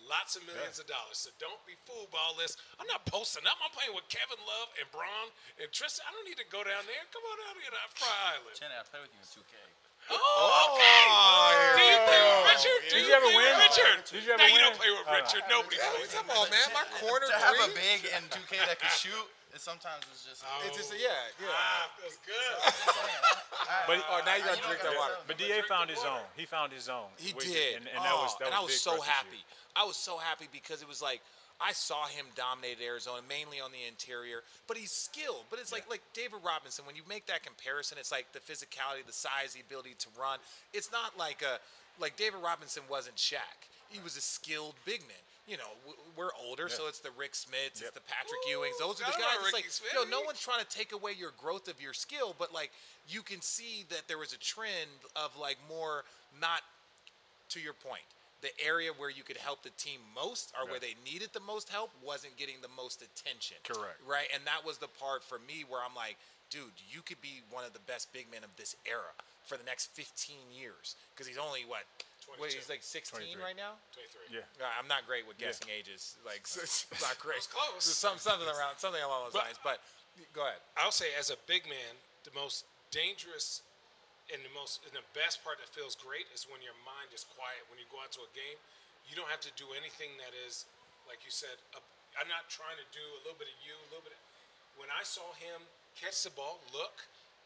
lots of millions of dollars. So don't be fooled by all this. I'm not posting up. I'm playing with Kevin Love and Bron and Tristan. I don't need to go down there. Come on out here to Frye Island.
Channing, I play with you in 2K.
Oh, okay. Do you play with Richard? Do
Did
you,
you ever win?
Richard?
Did you ever
no, you don't play with
Uh,
Richard. Nobody
Yeah,
plays.
come on, man. My corner
to have a big in 2K that can shoot, it sometimes it's just.
It's just a, yeah, yeah.
Ah, feels good. (laughs)
But
Oh, now you gotta
you
drink that water.
But Da found his
water.
own. He found his own.
He
Which-
did,
and, and that was
Oh,
that
and
was
I was so
for us this year.
happy. I was so happy because it was like I saw him dominate Arizona mainly on the interior, but he's skilled. But it's like like David Robinson. When you make that comparison, it's like the physicality, the size, the ability to run. It's not like a like David Robinson wasn't Shaq. He was a skilled big man. You know, we're older, so it's the Rik Smits, it's the Patrick
Ooh,
Ewings. Those are the guys.
about
It's like,
Smits.
yo, no one's trying to take away your growth of your skill, but like you can see that there was a trend of like more not to your point, the area where you could help the team most or where they needed the most help wasn't getting the most attention.
Correct.
Right. And that was the part for me where I'm like, dude, you could be one of the best big men of this era for the next 15 years. Because he's only, what, Wait, he's like 16
23.
right now.
23.
Yeah.
Uh, I'm not great with guessing ages. Like, (laughs) so it's (laughs) not great.
It's close.
Some, something around, something along those
But-
lines. But go ahead.
I'll say, as a big man, the most dangerous and the most and the best part that feels great is when your mind is quiet. When you go out to a game, you don't have to do anything that is, like you said. A, I'm not trying to do a little bit of you, a little bit. Of, when I saw him catch the ball, look,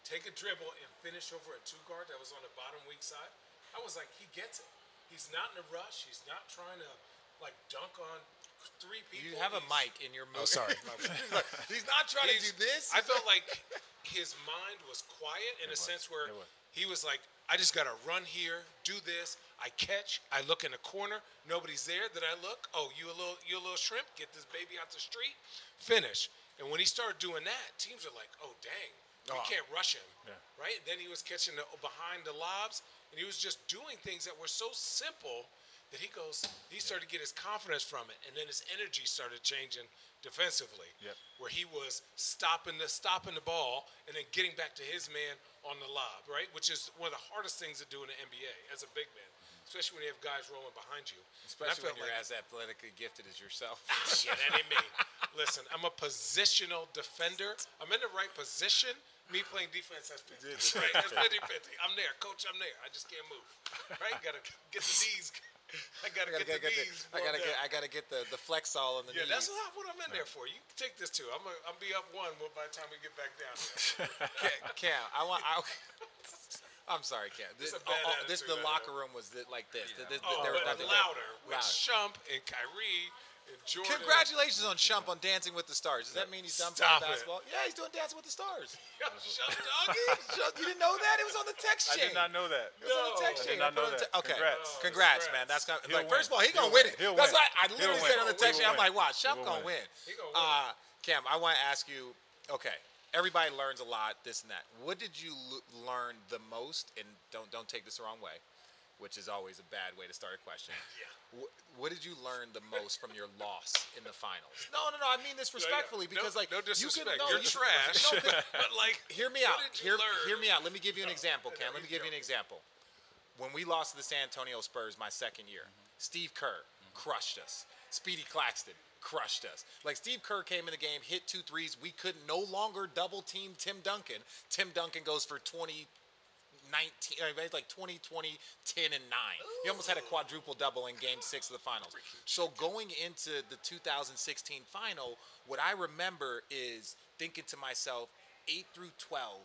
take a dribble, and finish over a two guard that was on the bottom weak side, I was like, he gets it. He's not in a rush. He's not trying to like dunk on three people.
You have a mic in your mouth.
Oh, sorry. (laughs)
He's not trying to do this.
I felt like (laughs) his mind was quiet in a sense where
was.
he was like, I just gotta run here, do this. I catch. I look in the corner. Nobody's there. Then I look. Oh, you a little, you a little shrimp. Get this baby out the street. Finish. And when he started doing that, teams are like, oh dang, we
Oh.
can't rush him.
Yeah.
Right. Then he was catching the behind the lobs, and he was just doing things that were so simple that he goes. He started to get his confidence from it, and then his energy started changing defensively
Yep.
where he was stopping the stopping the ball and then getting back to his man on the lob, right? Which is one of the hardest things to do in the NBA as a big man, mm-hmm. especially when you have guys rolling behind you.
Especially when you're
like,
as athletically gifted as yourself. (laughs)
shit, that ain't me. (laughs) Listen, I'm a positional defender. I'm in the right position. Me playing defense, that's 50. Right? That's 50 50. I'm there. Coach, I'm there. I just can't move. Right? Gotta get the knees. I gotta,
I gotta
get,
get,
the
the,
knees.
I gotta
warmed
get,
up.
I gotta get the the flex all in the
Yeah,
knees.
Yeah, that's what, what I'm in there for. You can take this too. I'm gonna I'm be up one by the time we get back down there. (laughs)
Cam, Cam, I want. I, (laughs) I'm sorry, Cam. This,
a
oh,
bad
oh, this the locker room was th- like this. Th- th-
Oh,
there was oh,
but
nothing
louder with Shump and Kyrie and Jordan.
Congratulations on Shump on Dancing with the Stars. Does that mean he's done
Stop
playing
it.
basketball? Yeah, he's doing Dancing with the Stars. (laughs) (laughs)
Doggy.
You didn't know that? It was on the text chain.
I did not know that.
It was on the
No.
text
I
chain.
did not know
it on the
that.
te- okay.
Congrats.
Congrats,
congrats.
man. That's
He'll
like first of all, he gonna win
win.
it.
He'll
That's
win.
why I literally said on the text chain. I'm like, wow, Shump gonna win.
win.
He gonna win.
Uh, Cam, I want to ask you. Okay, everybody learns a lot, this and that. What did you l- learn the most? And don't don't take this the wrong way, which is always a bad way to start a question. (laughs)
Yeah.
What, what did you learn the most from your loss in the finals? No, no, no. I mean this
No, yeah.
respectfully because
no,
like
no
you
disrespect.
can no,
You're
you-
trash.
no, but- (laughs)
but like,
hear me
what
out.
did you
Hear,
learn?
hear me out. Let me give you an
No,
example,
I
Cam. Let me
he's
give you an example. When we lost to the San Antonio Spurs my second year, mm-hmm. Steve Kerr mm-hmm. crushed us. Speedy Claxton crushed us. Like Steve Kerr came in the game, hit two threes. We couldn't no longer double team Tim Duncan. Tim Duncan goes for 20, 19, uh, it's like 20, 20, 10, and 9. He almost had a quadruple double in game six of the finals. So going into the 2016 final, what I remember is thinking to myself, 8 through 12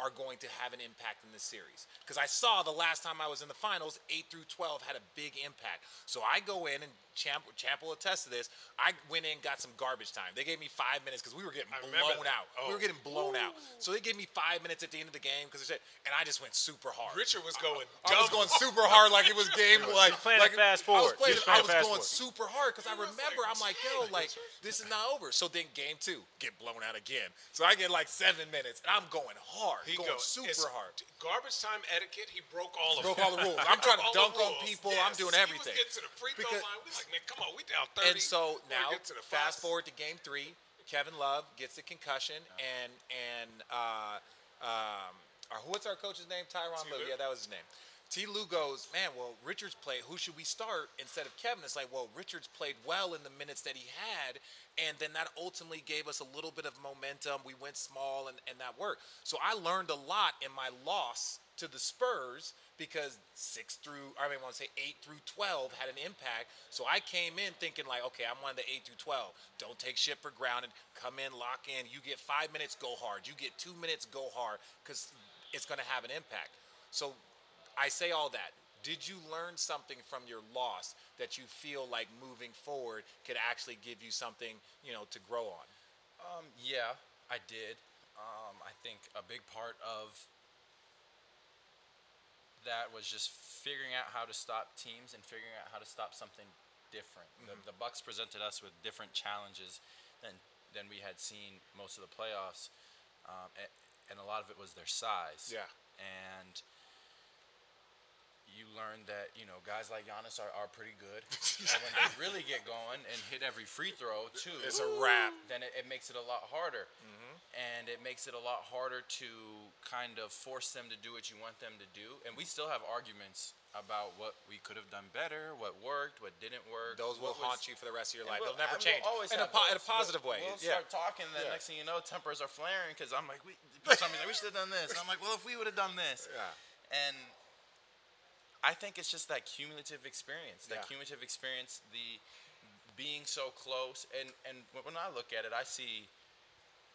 are going to have an impact in this series. Because I saw the last time I was in the finals, 8 through 12 had a big impact. So I go in, and Champ, Champ will attest to this. I went in, got some garbage time. They gave me five minutes because we were getting blown
that.
out. We
Oh.
were getting blown out. So they gave me five minutes at the end of the game because they said and I just went super hard.
Richard was going.
I was going super hard like it was game like
playing
like
it fast
I was
forward.
playing, I was going
forward.
super hard because I remember
like,
I'm like yo like this is not over. So then game two get blown out again. So I get like seven minutes and I'm going hard,
He
going
goes
super
it's
hard.
Garbage time etiquette. He broke all of
Broke all the rules. (laughs) I'm trying to dunk on people. I'm doing everything.
He was getting to the free throw
Because-
line. We like, man, come on, we down thirty.
And so now, fast forward to game three, Kevin Love gets a concussion, and and uh, um, our, what's our coach's name?
Tyronn.
Lue? Yeah, that was his name. T. Lue goes, man. Well, Richards played. Who should we start instead of Kevin? It's like, well, Richards played well in the minutes that he had, and then that ultimately gave us a little bit of momentum. We went small, and, and that worked. So I learned a lot in my loss to the Spurs because six through, I mean, I want to say eight through 12 had an impact. So I came in thinking, like, okay, I'm one of the eight through 12. Don't take shit for granted. Come in, lock in. You get five minutes, go hard. You get two minutes, go hard because it's going to have an impact. So I say all that. Did you learn something from your loss that you feel like moving forward could actually give you something, you know, to grow on?
Um, yeah, I did. Um, I think a big part of that was just figuring out how to stop teams and figuring out how to stop something different. The, the Bucks presented us with different challenges than than we had seen most of the playoffs, um, and, and a lot of it was their size.
Yeah.
and you learn that you know guys like Giannis are, are pretty good. (laughs) and when they really get going and hit every free throw too,
It's a wrap.
Then it, it makes it a lot harder. Mm-hmm. and it makes it a lot harder to kind of force them to do what you want them to do. And we still have arguments about what we could have done better, what worked, what didn't work.
Those will
what was-
haunt you for the rest of your life.
we'll-
They'll never
and we'll
change.
always
in, a po- in a positive
We'll-
way.
We'll
yeah.
start talking, and then
Yeah.
next thing you know, tempers are flaring because I'm like, we, (laughs) for some reason, we should have done this. And I'm like, well, if we would have done this.
Yeah.
And I think it's just that cumulative experience, that
Yeah.
cumulative experience, the being so close. And, and when- I look at it, I see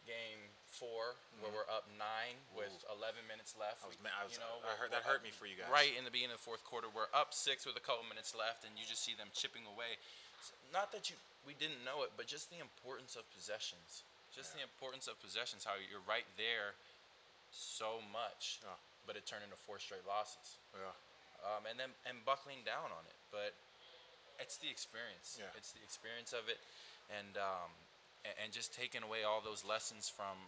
game four where we're up nine with 11 minutes left.
Mm-hmm. I was, I, was,
you know,
I heard, that hurt me for you guys.
Right in the beginning of the fourth quarter, we're up six with a couple minutes left, and you just see them chipping away. S- Not that you we didn't know it, but just the importance of possessions. Just the importance of possessions. How you're right there so much,
Yeah.
but it turned into four straight losses.
Yeah.
Um, and then and buckling down on it, but it's the experience.
Yeah.
It's the experience of it, and um, and, and just taking away all those lessons from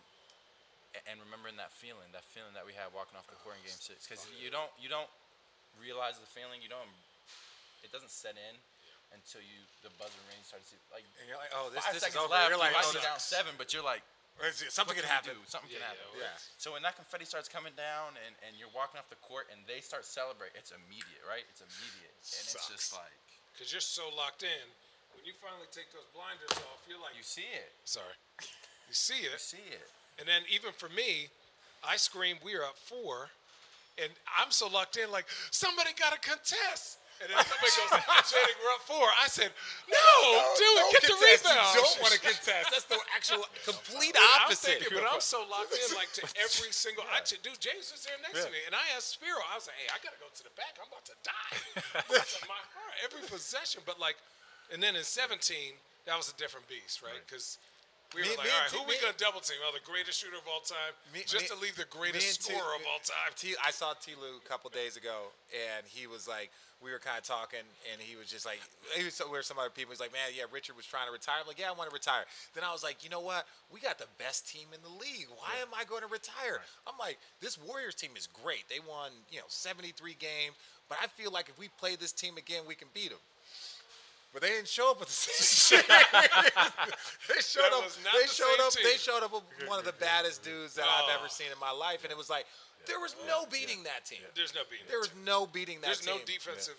and remembering that feeling, that feeling that we had walking off the court in game six. Because you don't you don't realize the feeling. You don't. It doesn't set in until you the buzzer rings start to see like.
And you're like, oh, this,
five
this is
seconds
over.
left.
You're like, oh,
down seven, but you're like,
Something
what
can
can we
happen.
do? Something
Yeah,
can happen.
yeah,
Yeah.
So when that confetti starts coming down and, and you're walking off the court and they start celebrating, it's immediate, right? It's immediate, and it's just
Sucks.
like
because you're so locked in. When you finally take those blinders off, you're like,
you see it,
sorry, you see it.
you see it.
and then even for me, I scream, "We're up four, and I'm so locked in, like somebody got to contest. And then somebody goes, (laughs) we're up four. I said, no, dude,
Don't
get the
contest.
rebound.
You don't want to contest. That's the actual (laughs) complete opposite.
thinking, but I'm so locked in, like to (laughs) every single. I t- dude, James was there next to me, and I asked Spiro. I was like, "Hey, I gotta go to the back. I'm about to die." My heart. Every possession, but like, and then in 17, that was a different beast, right? Because we
Me-
were like, "All who
T-
we gonna double team? Oh, the greatest shooter of all time,
Me-
just to leave the greatest scorer of all time."
T, I saw T. Lue a couple days ago, and he was like, we were kind of talking, and he was just like, he was where some other people. He's like, man, yeah, Richard was trying to retire. I'm like, yeah, I want to retire. Then I was like, you know what? We got the best team in the league. Why am I going to retire? I'm like, this Warriors team is great. They won, you know, 73 games, but I feel like if we play this team again, we can beat them. But they didn't show up with the same (laughs) shit. they showed
That
up.
was not
They
the
showed
same
up.
team.
They showed up with one of the baddest dudes that I've
Oh.
ever seen in my life, and it was like there was no beating that team.
There's no beating.
There
that
was
team.
no beating that
There's
team.
no defensive.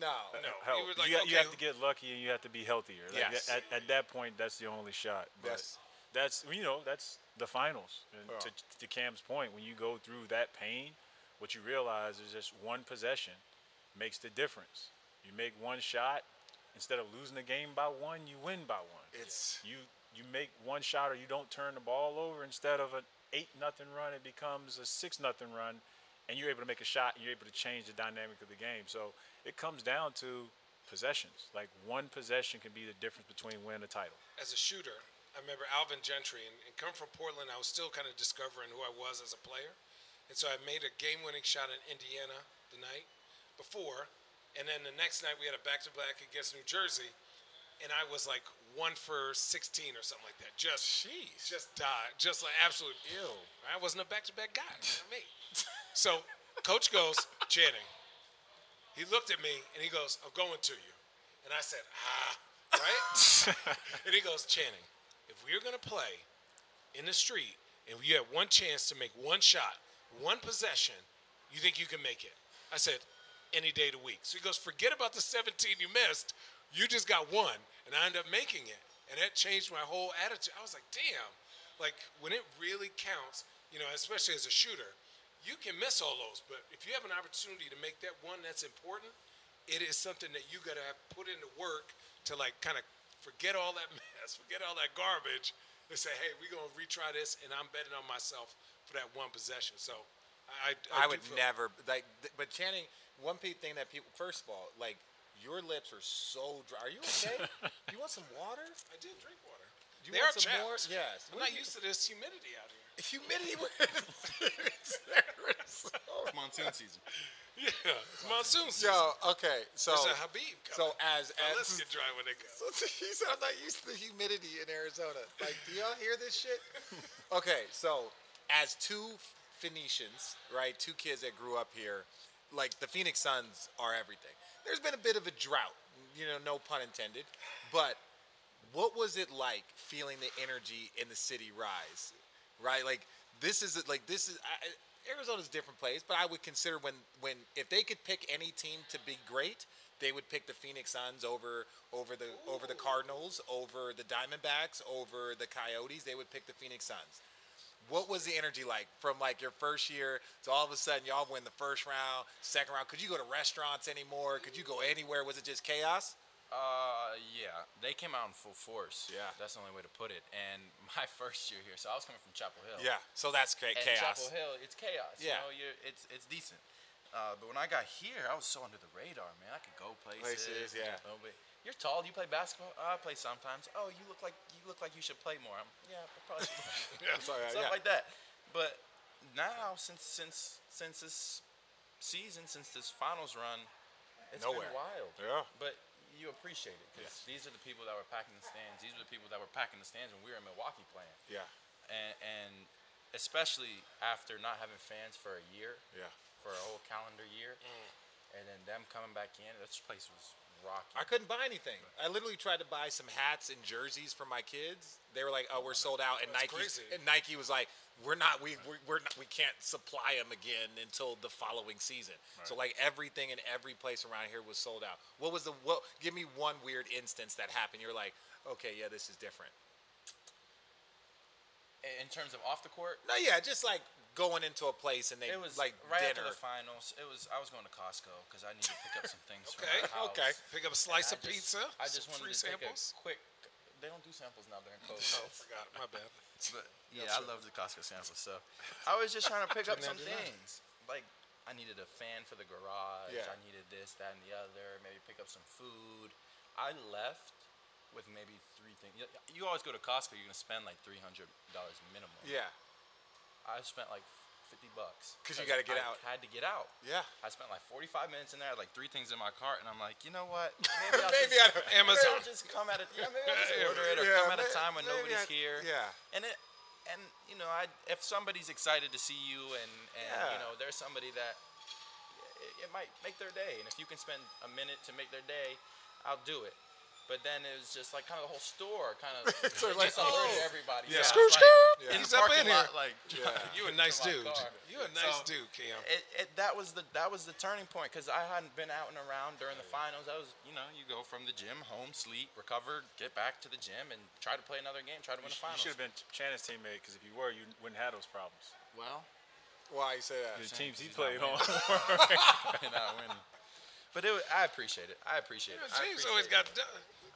No.
No,
Hell,
he like,
you, got- you have to get lucky and you have to be healthier. Like,
Yes.
At, at that point, that's the only shot. But
Yes.
that's you know that's the finals. And
Yeah.
to, to Cam's point, when you go through that pain, what you realize is just one possession makes the difference. You make one shot instead of losing the game by one, you win by one.
It's
you you make one shot or you don't turn the ball over instead of an eight nothing run it becomes a six nothing run and you're able to make a shot and you're able to change the dynamic of the game so it comes down to possessions like one possession can be the difference between winning a title
as a shooter, I remember Alvin Gentry, and, and come from Portland, I was still kind of discovering who I was as a player. And so I made a game winning shot in Indiana the night before. And then the next night we had a back to back against New Jersey. And I was like one for 16 or something like that. Just,
Jeez.
just died. Just like absolute.
ill.
I wasn't a back to back guy. (laughs) Me. So coach goes, Channing. He looked at me and he goes, I'm going to you. And I said, ah, right? (laughs) and he goes, Channing, if we're going to play in the street and you have one chance to make one shot, one possession, you think you can make it? I said, any day of the week. So he goes, forget about the 17 you missed. You just got one. And I end up making it. And that changed my whole attitude. I was like, damn. Like, when it really counts, you know, especially as a shooter, you can miss all those. But if you have an opportunity to make that one that's important, it is something that you got to have put into work to, like, kind of forget all that (laughs) mess, forget all that garbage, and say, hey, we're going to retry this, and I'm betting on myself for that one possession. So I,
I
I,
would
feel-
never like. But Channing, one pe- thing that people. First of all, like your lips are so dry. Are you okay? (laughs) Do you want some water?
I did drink water.
Do you
they
want
are
some
chapped.
more? Yes.
I'm
What
not
you-
used to this humidity out here. (laughs)
Humidity.
Monsoon season. (laughs)
Yeah, it's monsoon season.
Yo, okay. So
There's a Habib
so as
Now,
as
let's get dry when they come.
So he said, I'm not used to the humidity in Arizona. Like, do y'all hear this shit? Okay, so as two Phoenicians, right, two kids that grew up here, like the Phoenix Suns are everything. There's been a bit of a drought, you know, no pun intended. But what was it like feeling the energy in the city rise? right? Like this is like this is I, Arizona's a different place, but I would consider when when if they could pick any team to be great, they would pick the Phoenix Suns over over the over the Cardinals, over the Diamondbacks, over the Coyotes. They would pick the Phoenix Suns. What was the energy like from like your first year to all of a sudden y'all win the first round, second round? Could you go to restaurants anymore? Could you go anywhere? Was it just chaos?
Uh, yeah, they came out in full force.
Yeah.
that's the only way to put it. And (laughs) my first year here, so I was coming from Chapel Hill.
Yeah. So that's ca-
and
chaos.
Chapel Hill, it's chaos.
Yeah.
You know, you're, it's it's decent. Uh, but when I got here, I was so under the radar, man. I could go places.
Places, yeah.
Nobody- You're tall. You play basketball? "Oh, I play sometimes. Oh, you look like you look like you should play more. I'm, yeah, I probably should. (laughs)
Yeah, sorry,
Stuff
yeah.
like that. But now, since since since this season, since this finals run, it's
Nowhere.
been wild.
Yeah.
But you appreciate it because these are the people that were packing the stands. These are the people that were packing the stands when we were in Milwaukee playing
Yeah.
and, and especially after not having fans for a year,
Yeah.
for a whole calendar year, mm. and then them coming back in, this place was rocking.
I couldn't buy anything. I literally tried to buy some hats and jerseys for my kids. They were like, "Oh, we're sold out," and Nike and Nike was like, "We're not. We we're, we're not, we can't supply them again until the following season." So like everything in every place around here was sold out. What was the what? Give me one weird instance that happened. You're like, "Okay, yeah, this is different."
In- terms of off the court,
No, yeah, just like going into a place and they
it was
like
right
dinner.
after the finals. It was I was going to Costco because I needed to pick up some things. for
Okay,
okay.
Pick up a slice
I
of
just-
pizza.
I just wanted to
samples.
take a quick. They don't do samples now during (laughs) oh, COVID.
Oh, forgot. My bad.
But (laughs) yeah, I love the Costco samples. So I was just trying to pick (laughs) up some things. Like I needed a fan for the garage.
Yeah.
I needed this, that, and the other. Maybe pick up some food. I left with maybe three things. You, you always go to Costco, you're gonna spend like three hundred dollars minimum.
yeah,
I spent like fifty bucks.
Cause you gotta get
I
out.
Had to get out.
yeah.
I spent like 45 minutes in there, I had like three things in my cart, and I'm like, you know what? (laughs) Maybe I'll
Maybe
just,
don't-
maybe
Amazon.
I'll just come at it. Yeah, maybe I'll just (laughs) order it or
Yeah,
come at a time when nobody's
I-
here.
yeah.
And it, and you know, I if somebody's excited to see you, and and you know, there's somebody that it, it might make their day, and if you can spend a minute to make their day, I'll do it. But then it was just like kind of the whole store kind of (laughs)
So
just
like,
alerted
oh.
everybody.
Yeah.
So
Skirt,
it's like,
skirt.
In
He's
the
up
parking
in
lot,
here.
like (laughs)
You a nice dude.
car.
You a nice
So,
dude, Cam.
It, it, that was the that was the turning point because I hadn't been out and around during the finals. I was, you know, you go from the gym, home, sleep, recover, get back to the gym, and try to play another game, try to win
You,
the
sh- you should have been Shannon's teammate because if you were, you wouldn't have those problems.
well,
Why you say that?
The teams he played on. (laughs)
you're not winning. But it, wa- I appreciate it. I appreciate it. I
James always got the-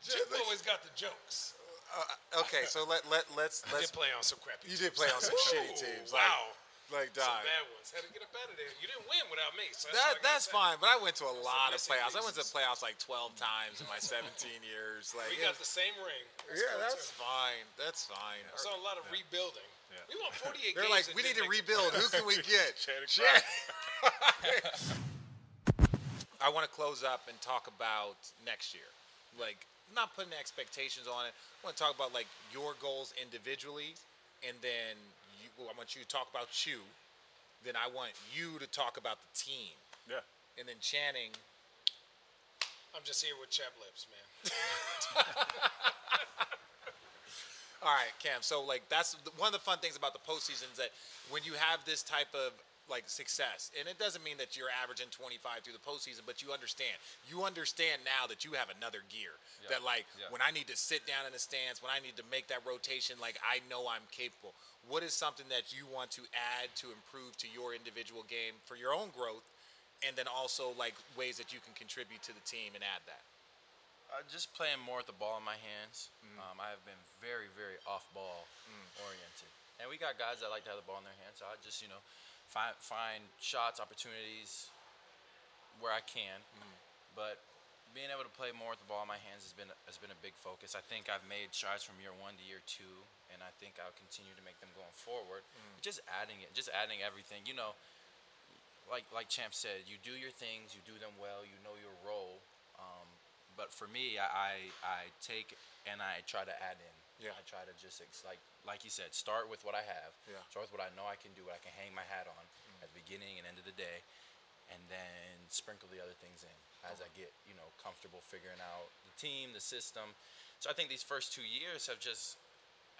James always got the jokes.
Uh, okay, so let let let's
I
let's
did play on some crappy.
You did play on some shitty teams. Like,
Wow.
Like,
Some bad ones. Had to get up out of there. You didn't win without me. So that's,
That, that's fine, but I went to a lot of playoffs. I went to playoffs like 12 times in my (laughs) 17 years. Like,
We got
was-
the same ring. That's
yeah, that's
too.
fine. That's fine.
I saw a lot of rebuilding.
Yeah.
We won 48
They're
games.
like, we need to rebuild. Who can we (laughs) get? (laughs) I want to close up and talk about next year. Like, not putting expectations on it. I want to talk about like your goals individually, and then you, well, I want you to talk about you. Then I want you to talk about the team,
yeah.
and then Channing.
I'm just here with chap lips, man. (laughs)
All right, Cam. So like that's one of the fun things about the postseason is that when you have this type of like success, and it doesn't mean that you're averaging 25 through the postseason, but you understand. You understand now that you have another gear.
Yeah,
That like
yeah.
when I need to sit down in the stands, when I need to make that rotation, like I know I'm capable. What is something that you want to add to improve to your individual game for your own growth, and then also like ways that you can contribute to the team and add that?
Uh, just playing more with the ball in my hands. Um, I have been very, very off-ball oriented, and we got guys that like to have the ball in their hands. So I just, you know, find find shots, opportunities where I can. But being able to play more with the ball in my hands has been has been a big focus. I think I've made strides from year one to year two, and I think I'll continue to make them going forward. Just adding it, just adding everything. You know, like like Champ said, you do your things, you do them well, you know your role. Um, but for me, I, I I take and I try to add in.
Yeah.
I try to just ex- like like you said, start with what I have.
Yeah.
Start with what I know I can do, what I can hang my hat on at the beginning and end of the day, and then sprinkle the other things in as I get you know comfortable figuring out the team, the system. So I think these first two years have just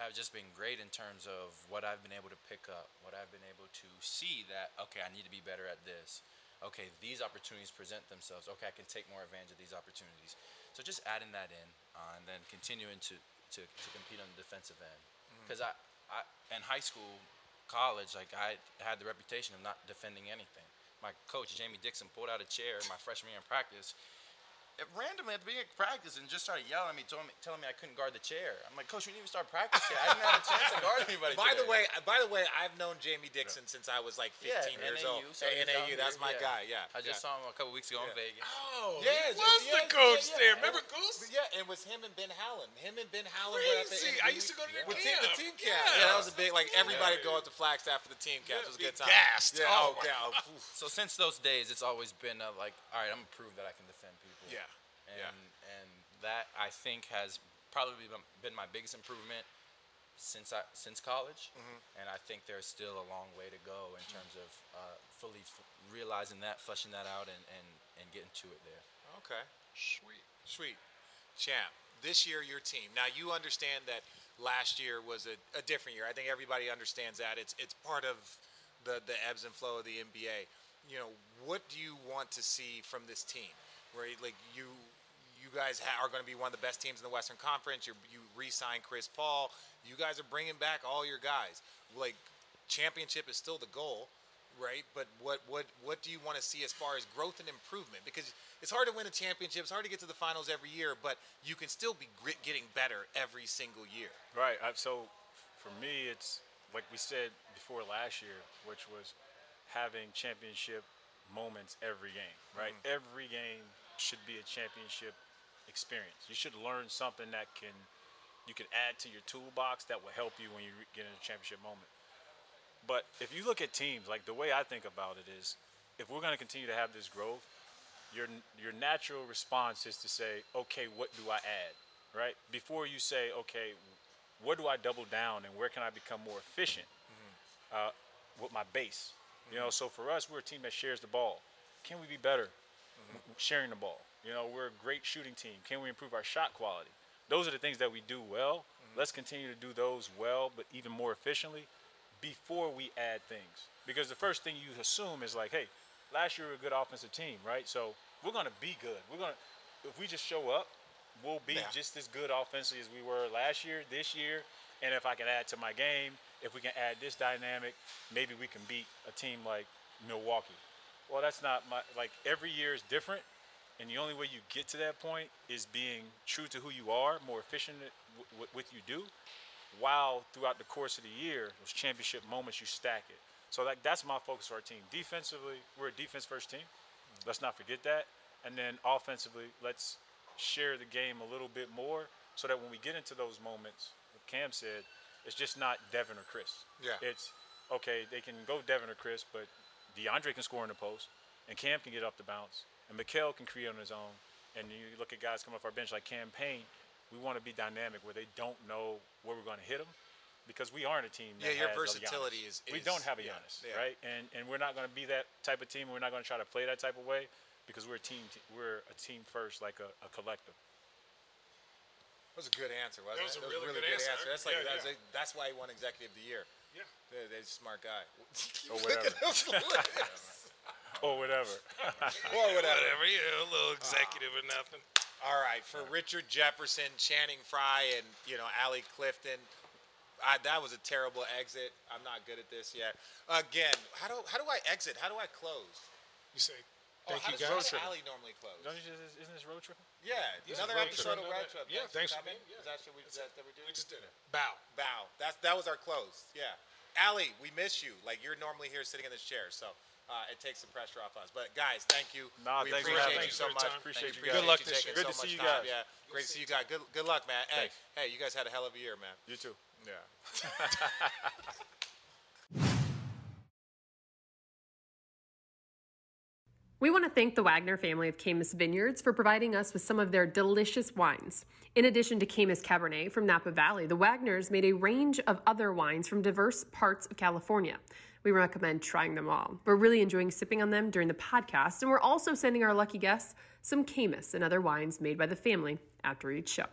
have just been great in terms of what I've been able to pick up, what I've been able to see that okay, I need to be better at this. Okay, these opportunities present themselves. Okay, I can take more advantage of these opportunities. So just adding that in, uh, and then continuing to, to, to compete on the defensive end. Because I, I in high school, college, like I had the reputation of not defending anything. My coach Jamie Dixon pulled out a chair my freshman year in practice randomly at the beginning of practice and just started yelling at me, told me, telling me I couldn't guard the chair. I'm like, Coach, we didn't even start practice yet. I didn't have a chance to guard anybody.
By the way, by the way, I've known Jamie Dixon since I was like 15
yeah,
years
NAU,
old.
So
Hey, NAU, that's my
yeah.
guy. Yeah,
I just saw him a couple weeks ago in Vegas.
Oh,
Yeah,
he was
yeah,
the coach there. Remember Goose?
Yeah, it was him and Ben Howland. Him and Ben Howland were at the
Crazy. I used to go to their
with team, the
camp.
team camp.
Yeah.
That was a big like everybody go up to Flagstaff for the team camp. It was a good time.
gassed.
Yeah.
Oh
yeah. oh. (laughs)
So since those days, it's always been uh, like, all right, I'm gonna prove that I can defend people.
Yeah.
And
Yeah.
and that I think has probably been- my biggest improvement since I since college.
Mm-hmm.
And I think there's still a long way to go in terms of uh, fully f- realizing that, fleshing that out, and, and and getting to it there.
Okay.
Sweet.
Sweet. Champ, this year your team. Now you understand that last year was a, a different year. I think everybody understands that. It's it's part of the, the ebbs and flow of the NBA. You know, what do you want to see from this team? Where like you guys ha- are going to be one of the best teams in the Western Conference. You're, you re-signed Chris Paul. You guys are bringing back all your guys. Like championship is still the goal, right? But what what what do you want to see as far as growth and improvement? Because it's hard to win a championship. It's hard to get to the finals every year, but you can still be getting better every single year.
Right. I, so for me, it's like we said before last year, which was having championship moments every game. Right. Mm-hmm. Every game should be a championship experience. You should learn something that can you can add to your toolbox that will help you when you get in a championship moment. But if you look at teams, like the way I think about it is, if we're going to continue to have this growth, your your natural response is to say, okay, what do I add, right? Before you say, okay, where do I double down and where can I become more efficient mm-hmm. uh, with my base? You know, mm-hmm. so for us, we're a team that shares the ball. Can we be better w- sharing the ball? You know, we're a great shooting team. Can we improve our shot quality? Those are the things that we do well. Mm-hmm. Let's continue to do those well, but even more efficiently before we add things. Because the first thing you assume is like, hey, last year we were a good offensive team, right? So we're going to be good. We're going to, if we just show up, we'll be
Yeah.
just as good offensively as we were last year, this year. And if I can add to my game, if we can add this dynamic, maybe we can beat a team like Milwaukee. Well, that's not my, like every year is different. And the only way you get to that point is being true to who you are, more efficient with what you do, while throughout the course of the year, those championship moments, you stack it. So like that's my focus for our team. Defensively, we're a defense first team. Let's not forget that. And then offensively, let's share the game a little bit more so that when we get into those moments, like Cam said, it's just not Devin or Chris.
Yeah.
It's okay, they can go Devin or Chris, but DeAndre can score in the post, and Cam can get off the bounce, and Mikal can create on his own. And you look at guys come off our bench like Cam Payne. We want to be dynamic where they don't know where we're going to hit them because we aren't a team that
Yeah, your
has
versatility
Giannis.
is-
we don't have a
yeah,
Giannis,
yeah.
right? And and we're not going to be that type of team. We're not going to try to play that type of way because we're a team. We're a team first, like a, a collective.
That was a good answer, wasn't
That was
it?
a really good answer.
That's like
Yeah,
that's,
yeah.
a- that's why he won Executive of the Year.
Yeah.
They're, they're a smart guy.
Or whatever. (laughs) (laughs) (laughs) or whatever. (laughs)
or whatever.
Whatever, yeah, a little executive or nothing.
All right, for Richard Jefferson, Channing Frye, and you know Allie Clifton. I, that was a terrible exit. I'm not good at this yet. Again, how do how do I exit? How do I close?
You say,
Oh,
thank
how
you
does,
guys.
how does Allie normally close?
Don't you just, isn't this Road Trippin'?
Yeah,
This
another
road
episode
trip.
of Road Trip.
Yeah, thanks for
coming.
being- yeah.
Is that shit we, is that, that we do?
We just did it. Bow.
bow. That's that was our close. Yeah, Allie, we miss you. Like you're normally here sitting in this chair, so uh, it takes the pressure off us. But guys, thank you.
Nah,
we
thanks for
appreciate
having
you
me.
so much.
Thanks
Appreciate
Thank
you
you.
guys.
Good luck
Appreciate
this year.
Good
so
to see you
time.
guys.
Yeah, great to see you guys. Good good luck, man. Hey,
Thanks.
hey, you guys had a hell of a year, man.
You too.
Yeah. (laughs)
We want to thank the Wagner family of Caymus Vineyards for providing us with some of their delicious wines. In addition to Caymus Cabernet from Napa Valley, the Wagners made a range of other wines from diverse parts of California. We recommend trying them all. We're really enjoying sipping on them during the podcast, and we're also sending our lucky guests some Caymus and other wines made by the family after each show.